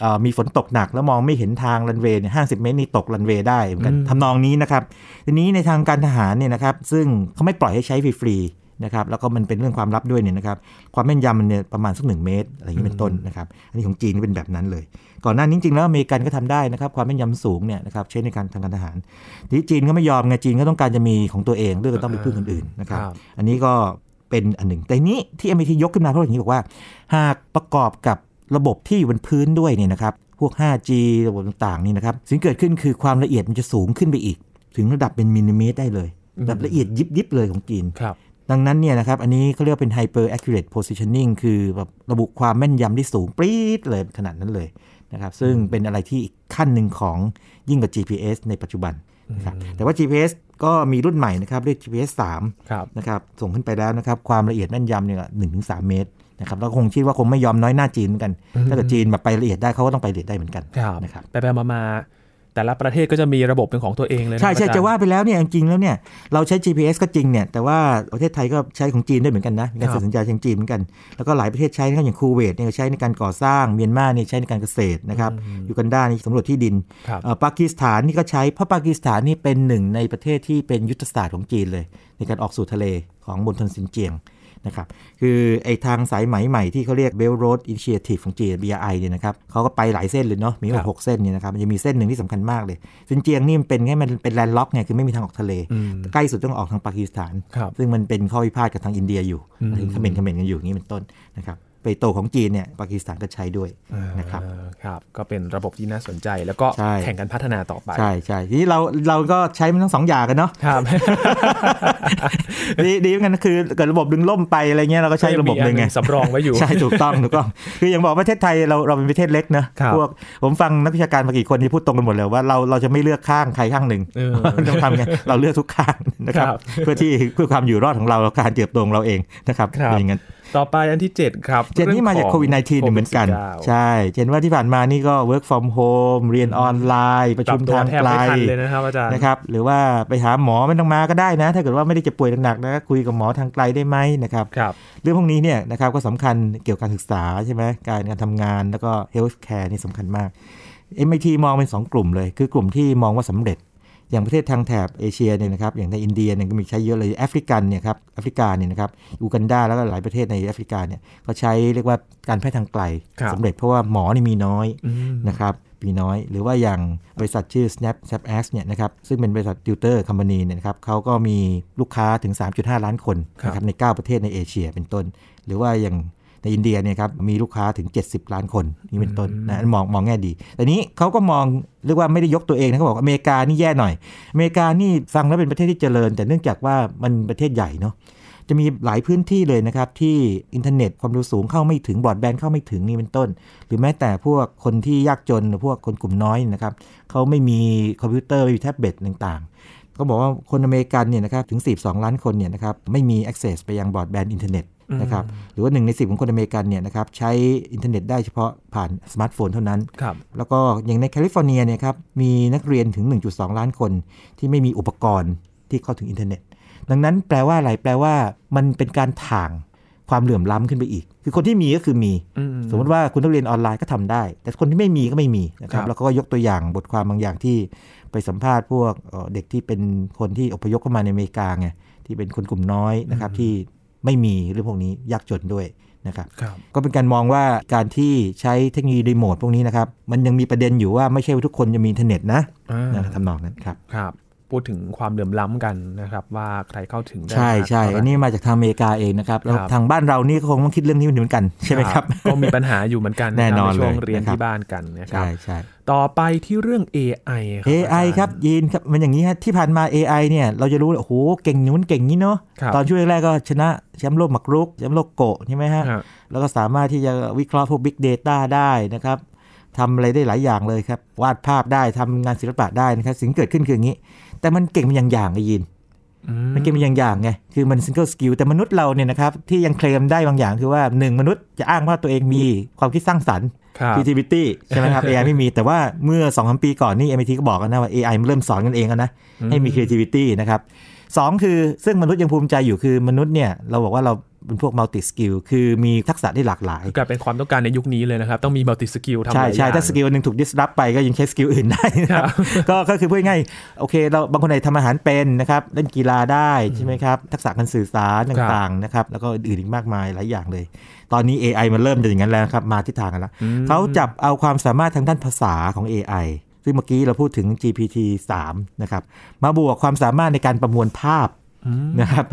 เอ่อมีฝนตกหนักแล้วมองไม่เห็นทางรันเวย์เนี่ยห้เมตรนี่ตกรันเวย์ได้เหมือนกันอืมทำนองนี้นะครับทีนี้ในทางการทหารเนี่ยนะครับซึ่งเขาไม่ปล่อยให้ใช้ฟรีๆ นะครับแล้วก็มันเป็นเรื่องความลับด้วยเนี่ยนะครับความแม่นยำมันเนี่ยประมาณสักหนึ่งเมตรอะไรอย่างนี้เป็นต้นนะครับอันนี้ของจีนเป็นแบบนั้นเลย ก่อนหน้านี้จริงๆแล้วอเมริกันก็ทำได้นะครับความแม่นยำสูงเนี่ยนะครับใช้ในการทางการทหารทีนี้จีนก็ไม่ยอมไงจีนก็ต้องการจะมีของตัวเองเรื่องก็ต้องไปพึ่งคนอื่นนะครับครับอันนี้ก็เป็นอันหนึ่งแต่นี้ที่ MIT ยกขึ้นมาเพราะอย่างนี้บอกว่า หากประกอบกับระบบที่อยู่บนพื้นด้วยเนี่ยนะครับพวก 5G ระบบต่างๆนี่นะครับสิ่งเกิดขึ้นคือความละเอียดมันจะสูงขึ้นไปอีก ถึงระดับเป็นมิลลิเมตรได้เลยอืมแบบละเอียดยิบยิบๆเลยของจีนครับ ดังนั้นเนี่ยนะครับ อันนี้เขาเรียกว่าเป็น hyper accurate positioning คือแบบระบุความแม่นยำที่สูงปรี๊ดเลยขนาดนั้นเลยนะครับ ซึ่งเป็นอะไรที่อีกขั้นหนึ่งของยิ่งกว่า GPS ในปัจจุบันนะครับแต่ว่า GPS ก็มีรุ่นใหม่นะครับเรียก GPS 3ครับนะครับส่งขึ้นไปแล้วนะครับ ความละเอียดแม่นยำเนี่ยหนึ่งถึงสามเมตรนะครับแล้วคงคิดว่าคงไม่ยอมน้อยหน้าจีนเหมือนกันอืมถ้าเกิดจีนแบบไปละเอียดได้เขาก็ต้องไปละเอียดได้เหมือนกันครับนะครับไปไปมามา แต่ละประเทศก็จะมีระบบเป็นของตัวเองเลยนใช่ใช่อรย์จะว่าไปแล้วเนี่ยจริงๆแล้วเนี่ยเราใช้ GPS ก็จริงเนี่ยแต่ว่าประเทศไทยก็ใช้ของจีนด้วยเหมือนกันนะมีการครับเซ็นสัญญาทางจีนเหมือนกัน แล้วก็หลายประเทศใช้นะครับอย่างคูเวตเนี่ยก็ใช้ในการก่อสร้างเมียนมาเนี่ยใช้ในการเกษตรนะครับยูกันดานี่สำรวจที่ดินครับเอ่อปากีสถานนี่ก็ใช้เพราะปากีสถานนี่เป็นหนึ่งในประเทศที่เป็นยุทธศาสตร์ของจีนเลย ในการออกสู่ทะเลของมณฑลซินเจียง นะครับคือไอ้ทางสายไหมใหม่ที่เขาเรียก Belt Road Initiative ของจีน BRI เนี่ยนะครับเขาก็ไปหลายเส้นเลยเนาะมีหครักบหกเส้นเนี่ยนะครับมันจะมีเส้นหนึ่งที่สำคัญมากเลยซินเจียงนี่มันเป็นแค่มันเป็น landlock ไงคือไม่มีทางออกทะเลอืมใกล้สุดต้องออกทางปากีสถานครับซึ่งมันเป็นข้อพิพาทกับทางอินเดียอยู่อืมถึงเขม่นเขม่นกันอยู่อย่างนี้เป็นต้นนะครับ เป่ยโต่วของจีนเนี่ยปากีสถานก็ใช้ด้วยนะครับเออครับ ก็เป็นระบบที่น่าสนใจแล้วก็ใช่แข่งกันพัฒนาต่อไป ใช่ใช่ทีนี้เราเราก็ใช้มันทั้งสองอย่างกันเนาะครับดีดีเหมือนกันนะคือเกิดระบบดึงล่มไปอะไรเงี้ยเราก็ใช้ระบบหนึ่งไงสำรองไว้อยู่ ใช่ถูกต้องถูกต้องคืออย่างบอกประเทศไทยเราเราเป็นประเทศเล็กนะครับพวกผมฟังนักวิชาการมากี่คนที่พูดตรงกันหมดเลยว่าเราเราจะไม่เลือกข้างใครข้างหนึ่งเออต้องทำไงเราเลือกทุกข้างนะครับครับ เพื่อที่เพื่อความอยู่รอดของเราและการเติบโตของเราเองนะครับครับเป็นอย่างนั้น ต่อไปอันที่ 7 ครับ เจนนี่มาจากโควิด -19 เหมือนกัน19ใช่ เจนว่าที่ผ่านมานี่ก็ work from home เรียนออนไลน์ ประปรัชุบมตัวทางแทบไกลไม่ทันเลยนะครับอาจารย์นะครับ หรือว่าไปหาหมอไม่ต้องมาก็ได้นะ ถ้าเกิดว่าไม่ได้เจ็บป่วยหนักๆนะคุยกับหมอทางไกลได้ไหมนะครับครับเรื่องพวกนี้เนี่ยนะครับก็สำคัญเกี่ยวกับการศึกษาใช่ไหมการการทำงานแล้วก็ health care นี่สำคัญมาก MIT มองเป็น 2 กลุ่มเลย คือกลุ่มที่มองว่าสำเร็จ อย่างประเทศทางแถบเอเชียเนี่ยนะครับอย่างในอินเดียเนี่ยก็มีใช้เยอะเลยแอฟริกันเนี่ยครับแอฟริกาเนี่ยนะครับอูกันดาแล้วก็หลายประเทศในแอฟริกาเนี่ยก็ใช้เรียกว่าการแพทย์ทางไกลครับสำเร็จเพราะว่าหมอนี่มีน้อยอืมนะครับมีน้อย หรือว่าอย่างบริษัทชื่อ Snap Snapask เนี่ยนะครับซึ่งเป็นบริษัท tutor company เนี่ยนะครับเขาก็มีลูกค้าถึง 3.5 ล้านคนครับนะครับใน 9 ประเทศในเอเชียเป็นต้น หรือว่าอย่าง ในอินเดียเนี่ยครับมีลูกค้าถึง 70 ล้านคนนี่เป็นต้นนะมองมองแง่ดี แต่นี้เขาก็มองเรียกว่าไม่ได้ยกตัวเองนะเขาบอกว่าอเมริกานี่แย่หน่อย อเมริกานี่ฟังแล้วเป็นประเทศที่เจริญ แต่เนื่องจากว่ามันประเทศใหญ่เนาะจะมีหลายพื้นที่เลยนะครับ ที่อินเทอร์เน็ตความเร็วสูงเข้าไม่ถึงบรอดแบนด์เข้าไม่ถึงนี่เป็นต้น หรือแม้แต่พวกคนที่ยากจนหรือพวกคนกลุ่มน้อยนะครับเขาไม่มีคอมพิวเตอร์ไม่มีแท็บเล็ตต่างๆเขาบอกว่าคนอเมริกันเนี่ยนะครับถึง 42 ล้านคนเนี่ยนะครับไม่มี access ไปยังบรอดแบนด์อินเทอร์เน็ต นะครับหรือว่าหนึ่งในสิบของคนอเมริกันเนี่ยนะครับใช้อินเทอร์เน็ตได้เฉพาะผ่านสมาร์ทโฟนเท่านั้นครับแล้วก็อย่างในแคลิฟอร์เนียเนี่ยครับมีนักเรียนถึง 1.2 ล้านคนที่ไม่มีอุปกรณ์ที่เข้าถึงอินเทอร์เน็ต ดังนั้นแปลว่าอะไรแปลว่ามันเป็นการถ่างความเหลื่อมล้ำขึ้นไปอีก คือคนที่มีก็คือมีอืสมมติว่าคุณต้องเรียนออนไลน์ก็ทำได้ แต่คนที่ไม่มีก็ไม่มีนะครัครับแล้วก็ยกตัวอย่างบทความบางอย่างที่ไปสัมภาษณ์พวกเอ่อเด็กที่เป็นคนที่อพยพเข้ามาในอเมริกาไงที่เป็นคนกลุ่มน้อยนะครับที่ ไม่มีเรื่องพวกนี้ยากจนด้วยนะครับครับก็เป็นการมองว่าการที่ใช้เทคโนโลยีรีโมทพวกนี้นะครับ มันยังมีประเด็นอยู่ว่าไม่ใช่ว่าทุกคนจะมีอินเทอร์เน็ตนะอ่านะทำนองนั้นครับครับ พูดถึงความเหลื่อมล้ำกันนะครับ ว่าใครเข้าถึงได้ ใช่มากใช่เท่าไหร่อันนี้มาจากทางอเมริกาเองนะครับ แล้วครับทางบ้านเรานี่ก็คงต้องคิดเรื่องนี้เหมือนกันใช่ไหมครับ ก็มีปัญหาอยู่เหมือนกันแน่นอนใช่วงเลยเรียนนะครับที่บ้านกันนะครับใช่ใช่ต่อไปที่เรื่อง AI ครับ AI าจาย์ครับยีนครับมันอย่างนี้ฮะที่ผ่านมา AI เนี่ยเราจะรู้เลยโอ้โหเก่งนู้นเก่งนี้เนาะครับตอนช่วงแรกๆก็ชนะแชมป์โลกหมากรุกแชมป์โลกโกะใช่ไหมฮะครับแล้วก็สามารถที่จะวิเคราะห์พวก Big Data ได้นะครับทำอะไรได้หลายอย่างเลยครับวาดภาพได้ทำงานศิลปะได้นะครับสิ่งที่เกิดขึ้นคืออย่างนี้ แต่มันเก่งมันอย่างอย่างไอ้ยินมันเกมอย่างอย่างไงคือมัน single skill แต่มนุษย์เราเนี่ยนะครับที่ยังเคลมได้บางอย่างคือว่าหนึ่งมนุษย์จะอ้างว่าตัวเองมีความคิดสร้างสรรค์ครับ creativity ใช่ไหมครับ AI ไม่มีแต่ว่าเมื่อ2อสปีก่อนนี่ MIT ก็บอกกันนะว่า AI มันเริ่มสอนกันเองแล้วนะ ให้มี creativity นะครับสองคือซึ่งมนุษย์ยังภูมิใจอยู่คือมนุษย์เนี่ยเราบอกว่าเรา เป็นพวก multi skill คือมีทักษะได้หลากหลายกลายเป็นความต้องการในยุคนี้เลยนะครับ ต้องมี multi skill ทำหลายอย่างใช่ใช่ถ้า skill หนึ่งถูก disrupt ไปก็ยังใช้ skill อื่นได้นะครับก็ก็คือพูดง่ายๆโอเค เราบางคนไหนทำอาหารเป็นนะครับ เล่นกีฬาได้ใช่ไหมครับ ทักษะการสื่อสารต่างๆนะครับแล้วก็อื่นๆอีกมากมายหลายอย่างเลย ตอนนี้ AI มันเริ่มจะอย่างนั้นแล้วนะครับมาทิศทางกันแล้วเขาจับเอาความสามารถทางด้านภาษาของ AI ซึ่งเมื่อกี้เราพูดถึง GPT 3 นะครับ มาบวกความสามารถในการประมวลภาพ นะครับ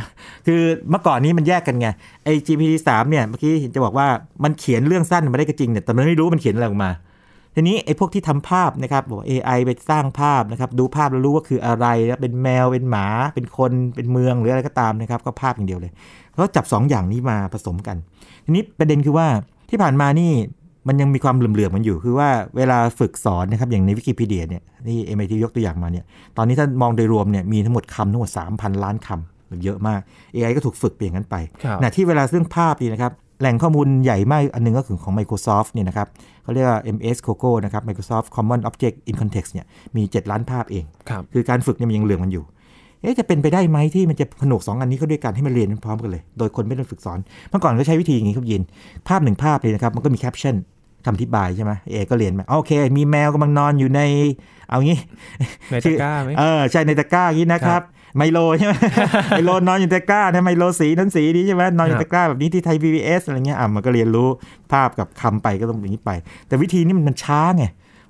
คือเมื่อก่อนนี้มันแยกกันไงไอ้ GPT 3เนี่ยเมื่อกี้จะบอกว่ามันเขียนเรื่องสั้นมาได้ก็จริงเนี่ยแต่มันไม่รู้มันเขียนอะไรออกมา ทีนี้ไอ้พวกที่ทำภาพนะครับบอก AI ไปสร้างภาพนะครับดูภาพแล้วรู้ว่าคืออะไรแล้วเป็นแมวเป็นหมาเป็นคนเป็นเมืองหรืออะไรก็ตามนะครับก็ภาพอย่างเดียวเลยเขาจับ2อย่างนี้มาผสมกัน ทีนี้ประเด็นคือว่าที่ผ่านมานี่ มันยังมีความเหลื่อมๆมันอยู่ คือว่าเวลาฝึกสอนนะครับอย่างในวิกิพีเดียเนี่ยนี่ MIT ยกตัวอย่างมาเนี่ยตอนนี้ถ้ามองโดยรวมเนี่ยมีทั้งหมดคำทั้งหมด 3,000 ล้านคำเยอะมาก AI ก็ถูกฝึกเปลี่ยนกันไปครับนะที่เวลาเรื่องภาพนี่นะครับแหล่งข้อมูลใหญ่มากอันหนึงก็คือของ Microsoft เนี่ยนะครับเขาเรียกว่า MS COCO นะครับ Microsoft Common Object in Context เนี่ยมี 7 ล้านภาพเองครับคือการฝึกเนี่ยมันยังเหลืองมันอยู่เอ๊ะจะเป็นไปได้ไหมที่มันจะผนวกสองอันนี้เข้าด้วยกันให้มันเรียนพร้อมกันเลย โดยคนไม่ต้องฝึกสอนเมื่อก่อนก็ใช้วิธีอย่างนี้ครับยิน ภาพหนึ่งภาพเลยนะครับ มันก็มีแคปชั่น คำอธิบายใช่ไหมเอก็เรียนมาโอเค มีแมวกำลังนอนอยู่ใน เอางี้ในตะกร้าไหมเออใช่ในตะกร้าอย่างนี้นะครับ ไมโลใช่ไหมไมโลนอนอยู่ในตะกร้านะไมโลสีนั้นสีนี้ใช่ไหมนอนอยู่ในตะกร้าแบบนี้ที่ไทย PBS อะไรเงี้ยอะมันก็เรียนรู้ภาพกับคำไปก็ต้องอย่างนี้ไป แต่วิธีนี้มันช้าไง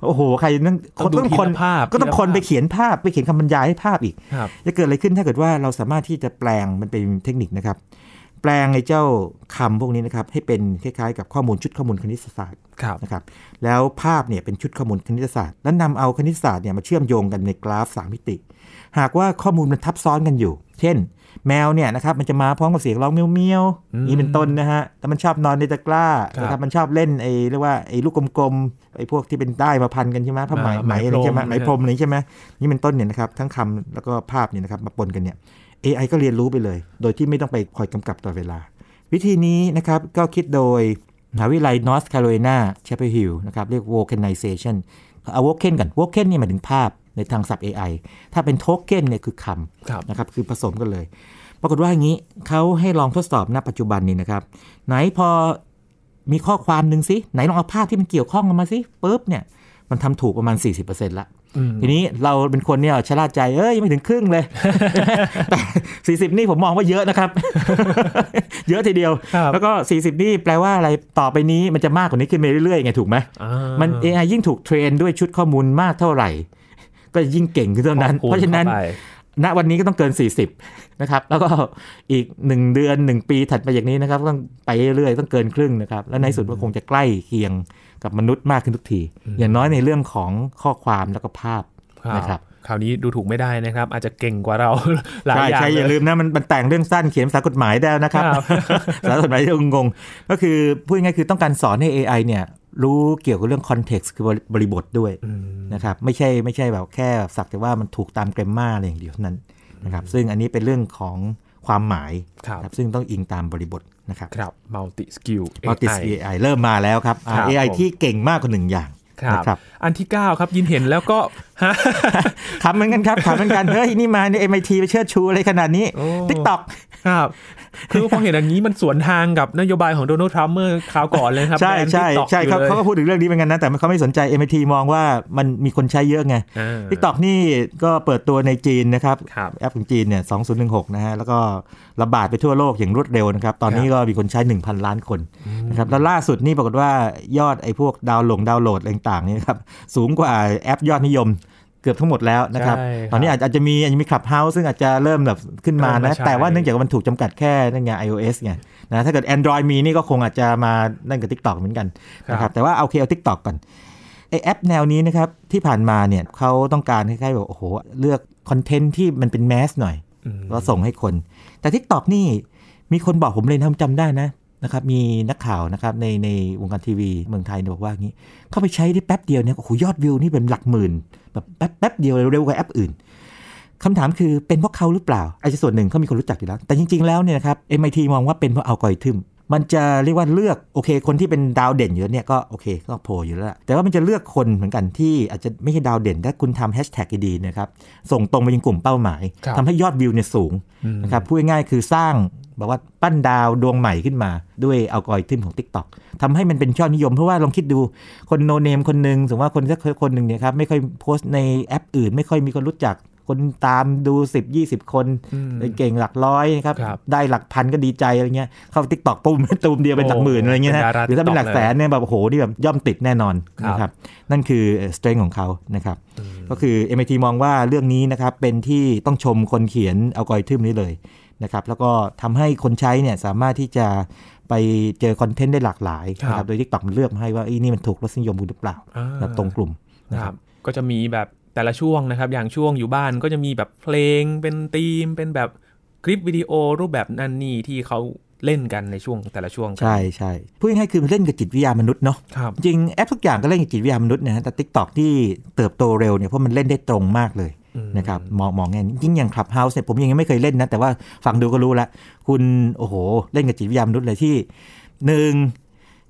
โอ้โห ใครนั่งต้องดูต้องทีคนละภาพ ก็ต้องทีละคนไปภาพเขียนภาพไปเขียนคำบรรยายให้ภาพอีกครับจะเกิดอะไรขึ้นถ้าเกิดว่าเราสามารถที่จะแปลงมันเป็นเทคนิคนะครับ แปลงไอ้เจ้าคำพวกนี้นะครับให้เป็นคล้ายๆ กับข้อมูลชุดข้อมูลคณิตศาสตร์ครับนะครับแล้วภาพเนี่ยเป็นชุดข้อมูลคณิตศาสตร์ แล้วนำเอาคณิตศาสตร์เนี่ยมาเชื่อมโยงกันในกราฟ 3 มิติ หากว่าข้อมูลมันทับซ้อนกันอยู่ เช่น แมวเนี่ยนะครับมันจะมาพร้อมกับเสียงร้องเมียวเมียวๆอืมนี่เป็นต้นนะฮะแต่มันชอบนอนในตะกร้าครับนะครับมันชอบเล่นไอ้เรียกว่าไอ้ลูกกลมๆไอ้พวกที่เป็นได้ายมาพันกันใช่ไหมผ้าไหมอ่าไหมอะไรใช่ไหมไหไหมมพพรรมมอะไรใช่ไหมนี่เป็นต้นเนี่ยนะครับทั้งคำแล้วก็ภาพเนี่ยนะครับมาปนกันเนี่ย AI ก็เรียนรู้ไปเลย โดยที่ไม่ต้องไปคอยกำกับตลอดเวลา วิธีนี้นะครับก็คิดโดยมหาวิทยาลัย North Carolina Chapel Hill นะครับเรียก Wokenization เอา Woken กัน Woken นี่หมายถึงภาพในทางศัพท์ AI ถ้าเป็น Token เนี่ยคือคครับำนะครับคือผสมกันเลย ปรากฏว่าอย่างนี้เขาให้ลองทดสอบณปัจจุบันนี้นะครับ ไหนพอมีข้อความหนึ่งสิไหนลองเอาภาพที่มันเกี่ยวข้องกันมาสิปุ๊บเนี่ย มันทำถูกประมาณ 40%ละอืมทีนี้เราเป็นคนเนี่ยชะล่าใจเอ้ยยังไม่ถึงครึ่งเลยแต่ 40 นี่ผมมองว่าเยอะนะครับ เยอะทีเดียวครับแล้วก็ 40 นี่แปลว่าอะไรต่อไปนี้มันจะมากกว่านี้ขึ้นไปเรื่อยๆไงถูกไหมอ่ามัน AI ยิ่งถูกเทรนด้วยชุดข้อมูลมากเท่าไหร่ ก็ยิ่งเก่งขึ้นเท่านั้นขอบคุณเพราะฉะนั้นข้ไปณวันนี้ก็ต้องเกิน 40 นะครับ แล้วก็อีก 1 เดือน 1 ปีถัดไปอย่างนี้นะครับ ต้องไปเรื่อยๆต้องเกินครึ่งนะครับ แล้วในที่สุดก็คงจะใกล้เคียง กับมนุษย์มากขึ้นทุกที อย่างน้อยในเรื่องของข้อความแล้วก็ภาพนะครับคราวนี้ดูถูกไม่ได้นะครับ อาจจะเก่งกว่าเราหลายใช่อย่างใช่อย่าลืมนะมันมันแต่งเรื่องสั้นเขียนภาษากฎหมายได้นะครับครับภาษากฎหมายที่งงๆก็คือพูดง่ายๆคือต้องการสอนให้ AI เนี่ยรู้เกี่ยวกับเรื่อง context คือบริบทด้วยอืมนะครับไม่ใช่ไม่ใช่แบบแค่สักแต่ว่ามันถูกตามเกรมมาอะไรอย่างเดียวเท่านั้นนะครับซึ่งอันนี้เป็นเรื่องของความหมายครับนะซึ่งต้องอิงตามบริบท นะครับครับ multi skill มัลติ AI AI เริ่มมาแล้วครับอ่าครับ AI ผมที่เก่งมากกว่าหนึ่งอย่าง ครับนะครับอันที่ 9 ครับยินเห็นแล้วก็ฮะถามเหมือนกันครับถามเหมือนกันเฮ้ยนี่มาใน MIT ไปเชิดชูอะไรขนาดนี้โอ้ TikTok ครับคือพอเห็นอันนี้มันสวนทางกับนโยบายของโดนัลด์ทรัมป์เมื่อคราวก่อนเลยครับ ใช่แบนใช่ TikTok ใช่อยู่เขาลยเขาก็พูดถึงเรื่องนี้เหมือนกันนะ แต่เขาไม่สนใจ MIT มองว่ามันมีคนใช้เยอะไงอ่า TikTok นี่ก็เปิดตัวในจีนนะครับครับ แอปของจีนเนี่ย2016 นะฮะ แล้วก็ระบาดไปทั่วโลกอย่างรวดเร็วนะครับ ตอนนี้ก็มีคนใช้ 1,000 ล้านคนนะครับแล้วล่าสุดนี่ปรากฏว่ายอดไอ้พวกดาวน์โหลงดาวน์โหลดอะไรต่างๆนี่ครับสูงกว่าแอปยอดนิยมเกือบทั้งหมดแล้วนะครับใช่ครับตอนนี้อาจอาจจะมีอาจจะมีคลับเฮาส์ซึ่งอาจจะเริ่มแบบขึ้นมาเริ่มนะมาใช้แต่ว่าเนื่องจากว่ามันถูกจำกัดแค่นั่นไง iOS ไงนะถ้าเกิด Android มีนี่ก็คงอาจจะมานั่นกับ TikTok เหมือนกันนะครับแต่ว่าเอาโอเคเอา TikTok ก่อนไอแอปแนวนี้นะครับ ที่ผ่านมาเนี่ยเขาต้องการคล้ายๆแบบโอ้โห เลือกคอนเทนต์ที่มันเป็นแมสหน่อยอืมแล้วส่งให้คน แต่ TikTok นี่มีคนบอกผมเลยนะผมจำได้นะ นะครับมีนักข่าวนะครับในในวงการทีวีเมืองไทยเนี่ยบอกว่าอย่างนี้ เข้าไปใช้ได้แป๊บเดียวเนี่ยโอ้โหยอดวิวนี่เป็นหลักหมื่นแบบแป๊บแป๊บเดียวเร็วกว่าแอปอื่นคำถามคือเป็นเพราะเขาหรือเปล่าอาจจะส่วนหนึ่งเขามีคนรู้จักอยู่แล้ว แต่จริง ๆ แล้วเนี่ยนะครับ MIT มองว่าเป็นเพราะอัลกอริทึม มันจะเรียกว่าเลือกโอเค คนที่เป็นดาวเด่นอยู่เนี่ยก็โอเคก็โผล่อยู่แล้วล่ะแต่ว่ามันจะเลือกคนเหมือนกันที่อาจจะไม่ใช่ดาวเด่นถ้าคุณทำแฮชแท็กดีๆนะครับ ส่งตรงไปยังกลุ่มเป้าหมายครับทำให้ยอดวิวเนี่ยสูงอืมนะครับพูดง่ายๆคือสร้างแบบว่าปั้นดาวดวงใหม่ขึ้นมาด้วยอัลกอริทึมของ TikTok ทำให้มันเป็นยอดนิยมเพราะว่าลองคิดดูคนโนเนมคนหนึ่งสมมติว่าคนสักคนหนึ่งเนี่ยครับไม่ค่อยโพสต์ในแอปอื่น ไม่ค่อยมีคนรู้จัก คนตามดู10 20คนอืมเก่งหลักร้อยนะครับครับ ได้หลักพันก็ดีใจอะไรเงี้ย เข้า TikTok ปุ่มตูมเดียวเป็นหลักหมื่นอะไรเงี้ยเป็นนะดาราหรือถ้าเป็นหลัก TikTok แสนเนี่ยแบบโอ้โหนี่แบบย่อมติดแน่นอนครับนะครับ นั่นคือสเตรนของเขานะครับ ก็คือ MIT มองว่าเรื่องนี้นะครับเป็นที่ต้องชมคนเขียนอัลกอริทึมนี้เลยนะครับแล้วก็ทำให้คนใช้เนี่ยสามารถที่จะไปเจอคอนเทนต์ได้หลากหลายนะคครัรับบโดยที่ตอกมันเลือกมาให้ว่าอีนี่มันถูกรสนิยมคุณหรือเปล่าอ่าแบบตรงกลุ่มนะคครัรับบก็จะมีแบบ แต่ละช่วงนะครับ อย่างช่วงอยู่บ้านก็จะมีแบบเพลงเป็นธีม เป็นแบบคลิปวิดีโอรูปแบบนั่นนี่ที่เขาเล่นกันในช่วงแต่ละช่วงกันใช่ใช่พูดง่ายๆคือมันเล่นกับจิตวิทยามนุษย์เนาะครับจริงแอปทุกอย่างก็เล่นกับจิตวิทยามนุษย์นะฮะแต่ TikTok ที่เติบโตเร็วเนี่ยเพราะมันเล่นได้ตรงมากเลยอืมนะครับมองมองแง่นี้ยิ่งอย่าง Clubhouse เนี่ยผมยังไม่เคยเล่นนะ แต่ว่าฟังดูก็รู้แล้วคุณโอ้โห เล่นกับจิตวิทยามนุษย์เลยที่หนึ่ง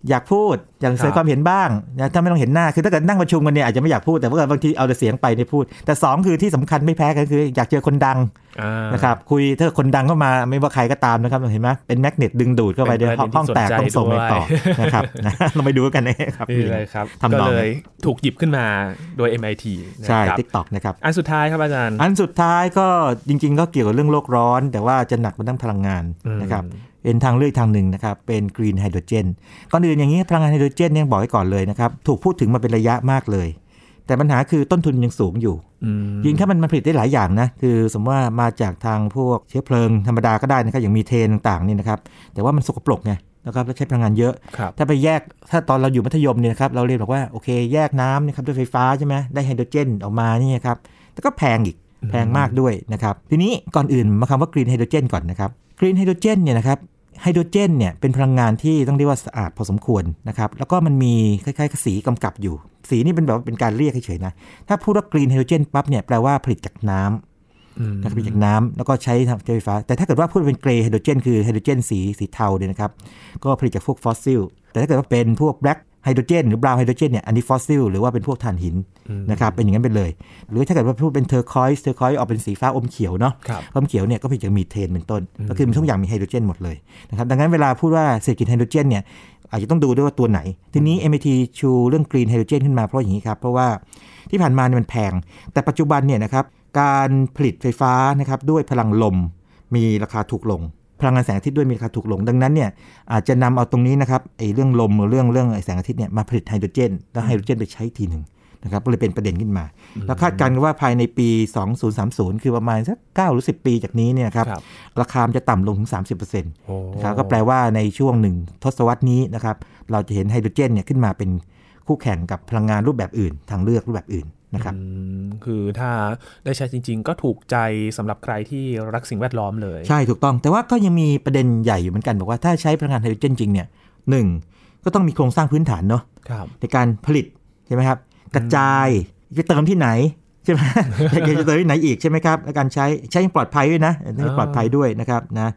อยากพูดอยากแสดงความเห็นบ้างนะถ้าไม่ต้องเห็นหน้าคือถ้าเกิดนั่งประชุมกันเนี่ยอาจจะไม่อยากพูดแต่ว่าบางทีเอาแต่เสียงไปเนี่ยพูด แต่สองคือที่สำคัญไม่แพ้กันคือ อยากเจอคนดังอ่านะครับคุยถ้าคนดังเข้ามาไม่ว่าใครก็ตามนะครับเห็นไหมเป็นแมกเนตดึงดูดเข้าไปเป็นเดี๋ยวประเด็นที่ห้องแตกสนใจต้องส่งไปต่อด้วยนะครับนะเราไปดูกันนะครับนี่เลยครับทำนก็องเลยถูกหยิบขึ้นมาโดย MIT นะใช่ครับ TikTok นะครับอันสุดท้ายครับอาจารย์ อันสุดท้ายก็จริง ๆ ก็เกี่ยวกับเรื่องโลกร้อน แต่ว่าจะหนักไปทั้งพลังงานอืมนะครับ เป็นทางเลือกทางหนึ่งนะครับ เป็นกรีนไฮโดรเจน ก่อนอื่นอย่างนี้พลังงานไฮโดรเจนเนี่ยบอกไว้ก่อนเลยนะครับ ถูกพูดถึงมาเป็นระยะมากเลย แต่ปัญหาคือต้นทุนยังสูงอยู่อืมยิงถ้ามันมันผลิตได้หลายอย่างนะ คือสมมติว่ามาจากทางพวกเชื้อเพลิงธรรมดาก็ได้นะครับ อย่างมีเทนต่างๆนี่นะครับ แต่ว่ามันสกปรกไงนะครับแล้วใช้พลังงานเยอะครับถ้าไปแยก ถ้าตอนเราอยู่มัธยมเนี่ยนะครับ เราเรียนบอกว่าโอเค แยกน้ำนะครับด้วยไฟฟ้าใช่ไหมได้ไฮโดรเจนออกมานี่ครับ แต่ก็แพงอีก แพงมากด้วยนะครับ ทีนี้ก่อนอื่นมาคำว่า green ไฮโดรเจนก่อนนะครับ green ไฮโดรเจนเนี่ยนะครับ ไฮโดรเจนเนี่ยเป็นพลังงานที่ต้องเรียกว่าสะอาดพอสมควรนะครับแล้วก็มันมีคล้ายๆกับสีกำกับอยู่ สีนี่เป็นแบบว่าเป็นการเรียกเฉยๆนะถ้าพูดว่า green ไฮโดรเจนปั๊บเนี่ยแปลว่าผลิตจากน้ำอืมนะครับผลิตจากน้ำแล้วก็ใช้ทำไฟฟ้า แต่ถ้าเกิดว่าพูดเป็น grey ไฮโดรเจนคือไฮโดรเจนสีสีเทาเนี่ยนะครับก็ผลิตจากพวกฟอสซิลแต่ถ้าเกิดว่าเป็นพวก black ไฮโดรเจน หรือ brown ไฮโดรเจนเนี่ยอันนี้ฟอสซิลหรือว่าเป็นพวกถ่านหินนะครับเป็นอย่างนั้นไปเลย หรือถ้าเกิดว่าพูดเป็น turquoise turquoise ออกเป็นสีฟ้าอมเขียวเนาะครับอมเขียวเนี่ยก็ผลิตจากมีเทนเป็นต้น ก็คือมันทุกอย่างมีไฮโดรเจนหมดเลยนะครับดังนั้นเวลาพูดว่าเศรษฐกิจไฮโดรเจนเนี่ยอาจจะต้องดูด้วยว่าตัวไหน ทีนี้ MIT ชูเรื่อง green ไฮโดรเจนขึ้นมาเพราะอย่างนี้ครับเพราะว่าที่ผ่านมาเนี่ยมันแพง แต่ปัจจุบันเนี่ยนะครับการผลิตไฟฟ้านะครับด้วยพลังลมมีราคาถูกลง พลังงานแสงอาทิตย์ด้วยมีราคาถูกลงดังนั้นเนี่ยอาจจะนำเอาตรงนี้นะครับไอ้เรื่องลมหรือเรื่องเรื่องไอ้แสงอาทิตย์เนี่ยมาผลิตไฮโดรเจน แล้วไฮโดรเจนไปใช้ทีหนึ่งนะครับก็เลยเป็นประเด็นขึ้นมา แล้วคาดการณ์กันว่าภายในปี 2030 คือประมาณสัก 9 หรือ 10 ปีจากนี้เนี่ยครับครับราคามันจะต่ำลงถึง 30%โอ้นะครับก็แปลว่าในช่วงหนึ่งทศวรรษนี้นะครับ เราจะเห็นไฮโดรเจนเนี่ยขึ้นมาเป็นคู่แข่งกับพลังงานรูปแบบอื่น ทางเลือกรูปแบบอื่น นะครับอืมคือถ้าได้ใช้จริง ๆ ก็ถูกใจสำหรับใครที่รักสิ่งแวดล้อมเลย ใช่ถูกต้อง แต่ว่าก็ยังมีประเด็นใหญ่อยู่เหมือนกัน บอกว่าถ้าใช้พลังงานไฮโดรเจนจริงเนี่ยหนึ่งก็ต้องมีโครงสร้างพื้นฐานเนาะครับในการผลิตใช่ไหมครับ กระจายจะเติมที่ไหนใช่ไหมจะเติมที่ไหนอีกใช่ไหมครับและการใช้ใช้อย่างปลอดภัยด้วยนะให้ปลอดภัยด้วยนะครับนะ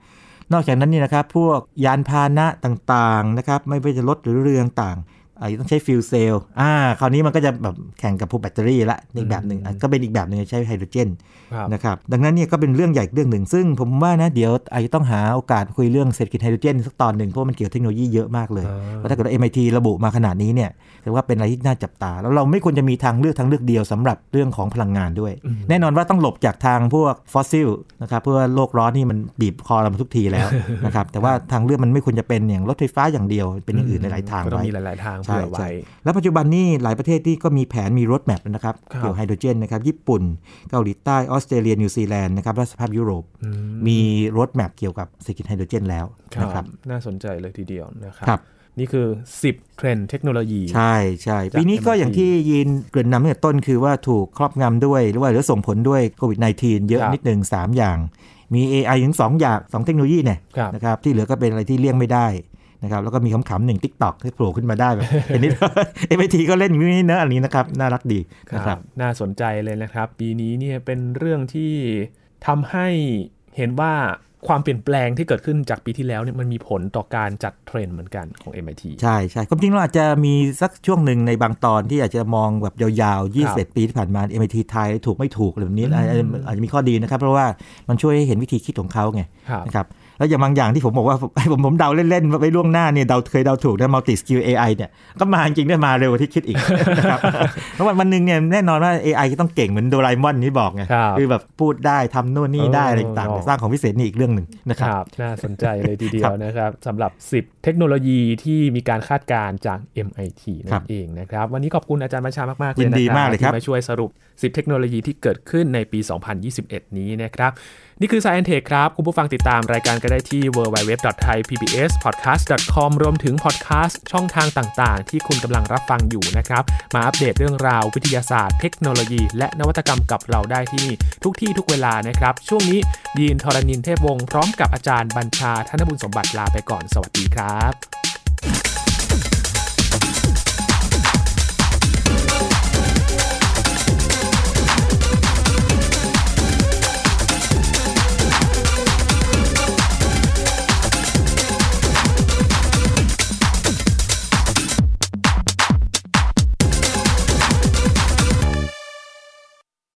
นอกจากนั้นนี่นะครับพวกยานพาหนะต่างๆนะครับไม่ว่าจะรถหรือเรือต่างๆ อาจจะต้องใช้ฟิวเซลอ่า คราวนี้มันก็จะแบบแข่งกับพวกแบตเตอรี่ละอีกแบบหนึ่งอะก็เป็นอีกแบบหนึ่งใช้ไฮโดรเจนครับนะครับ ดังนั้นเนี่ยก็เป็นเรื่องใหญ่อีกเรื่องหนึ่ง ซึ่งผมว่านะ เดี๋ยวอาจจะต้องหาโอกาสคุยเรื่องเศรษฐกิจไฮโดรเจนสักตอนหนึ่งเพราะว่ามันเกี่ยวกับเทคโนโลยีเยอะมากเลยอ่าเพราะถ้าเกิดว่า MIT ระบุมาขนาดนี้เนี่ยถือว่าเป็นอะไรที่น่าจับตา แล้วเราไม่ควรจะมีทางเลือกทางเลือกเดียวสำหรับเรื่องของพลังงานด้วย แน่นอนว่าต้องหลบจากทางพวกฟอสซิลนะครับเพื่อโลกร้อนนี่มันบีบคอเรามาทุกทีแล้วนะครับแต่ว่าทางเลือกมันไม่ควรจะเป็นอย่างรถไฟฟ้าอย่างเดียวเป็นอย่างอื่นหลายๆทางก็ต้องไว้มีหลายๆทางใช่เผื่อใช่ไว้แล้วปัจจุบันนี่หลายประเทศที่ก็มีแผนมี roadmap นะครับครับเกี่ยวกับไฮโดรเจนนะครับญี่ปุ่นเกาหลีใต้ออสเตรเลียนิวซีแลนด์นะครับและสภาพยุโรปอืมมี roadmap เกี่ยวกับเศรษฐกิจไฮโดรเจนแล้วครับนะครับน่าสนใจเลยทีเดียวนะครับครับนี่คือ 10 เทรนด์เทคโนโลยี ใช่ใช่จากปีนี้ก็ MIT อย่างที่ยินเกริ่นนำตั้งแต่ต้นคือว่าถูกครอบงำด้วย หรือว่าหรือส่งผลด้วยโควิด -19 เยอะครับนิดหนึ่ง3อย่าง มี AI ถึง 2 อย่าง 2 เทคโนโลยีเนี่ยครับนะครับที่เหลือก็เป็นอะไรที่เลี่ยงไม่ได้ นะครับแล้วก็มีคำๆหนึ่งทิกตอกที่โผล่ขึ้นมาได้แบบเห็นนิดเอฟทีก็เล่นอย่างนี้เนอะอันนี้นะครับ น่ารักดีคนะครัรับบน่าสนใจเลยนะครับ ปีนี้เนี่ยเป็นเรื่องที่ทำให้เห็นว่าความเปลี่ยนแปลงที่เกิดขึ้นจากปีที่แล้วเนี่ยมันมีผลต่อการจัดเทรนด์เหมือนกันของ MIT ใช่ใช่ความจริงเราอาจจะมีสักช่วงหนึ่งในบางตอนที่อาจจะมองแบบยาวๆ 21 ปีที่ผ่านมา MIT ไทยถูกไม่ถูกอะไรแบบนี้อาจจะอาจจะมีข้อดีนะครับ เพราะว่ามันช่วยให้เห็นวิธีคิดของเขาไงครับนะครับ แล้วอย่างบางอย่างที่ผมบอกว่าผมผมเดาเล่นๆไปล่วงหน้าเนี่ยเดาเคยเดาถูกนะ multi skill AI เนี่ยก็มาจริงๆได้มาเร็วกว่าที่คิดอีกนะครับเพราะวันวันหนึ่งเนี่ยแน่นอนว่า AI ก็ต้องเก่งเหมือนโดราเอมอนนี่บอกไงครับคือแบบพูดได้ทำโน่นนี่ได้อะไรต่างเออๆสร้างของพิเศษนี่อีกเรื่องหนึ่งนะคครับรับน่าสนใจเลยทีเดียครัวบนะครับสำหรับ 10 เทคโนโลยีที่มีการคาดการณ์จาก MIT นั่ครันบเองนะครับวันนี้ขอบคุณอาจารย์บัญชามากๆเลยยินนะดีครับมากเลยครับที่มาช่วยสรุป 10 เทคโนโลยีที่เกิดขึ้นในปี 2021 นี้นะครับนี่คือ Science Tech ครับ คุณผู้ฟังติดตามรายการก็ได้ที่ www.thaipbspodcast.com รวมถึงพอดแคสต์ช่องทางต่างๆ ที่คุณกำลังรับฟังอยู่นะครับ มาอัปเดตเรื่องราววิทยาศาสตร์เทคโนโลยี และนวัตกรรมกับเราได้ที่นี่ทุกที่ทุกเวลานะครับ ช่วงนี้ยีนทรณินเทพวงศ์พร้อมกับอาจารย์บัญชาธนบุญสมบัติลาไปก่อนสวัสดีครับ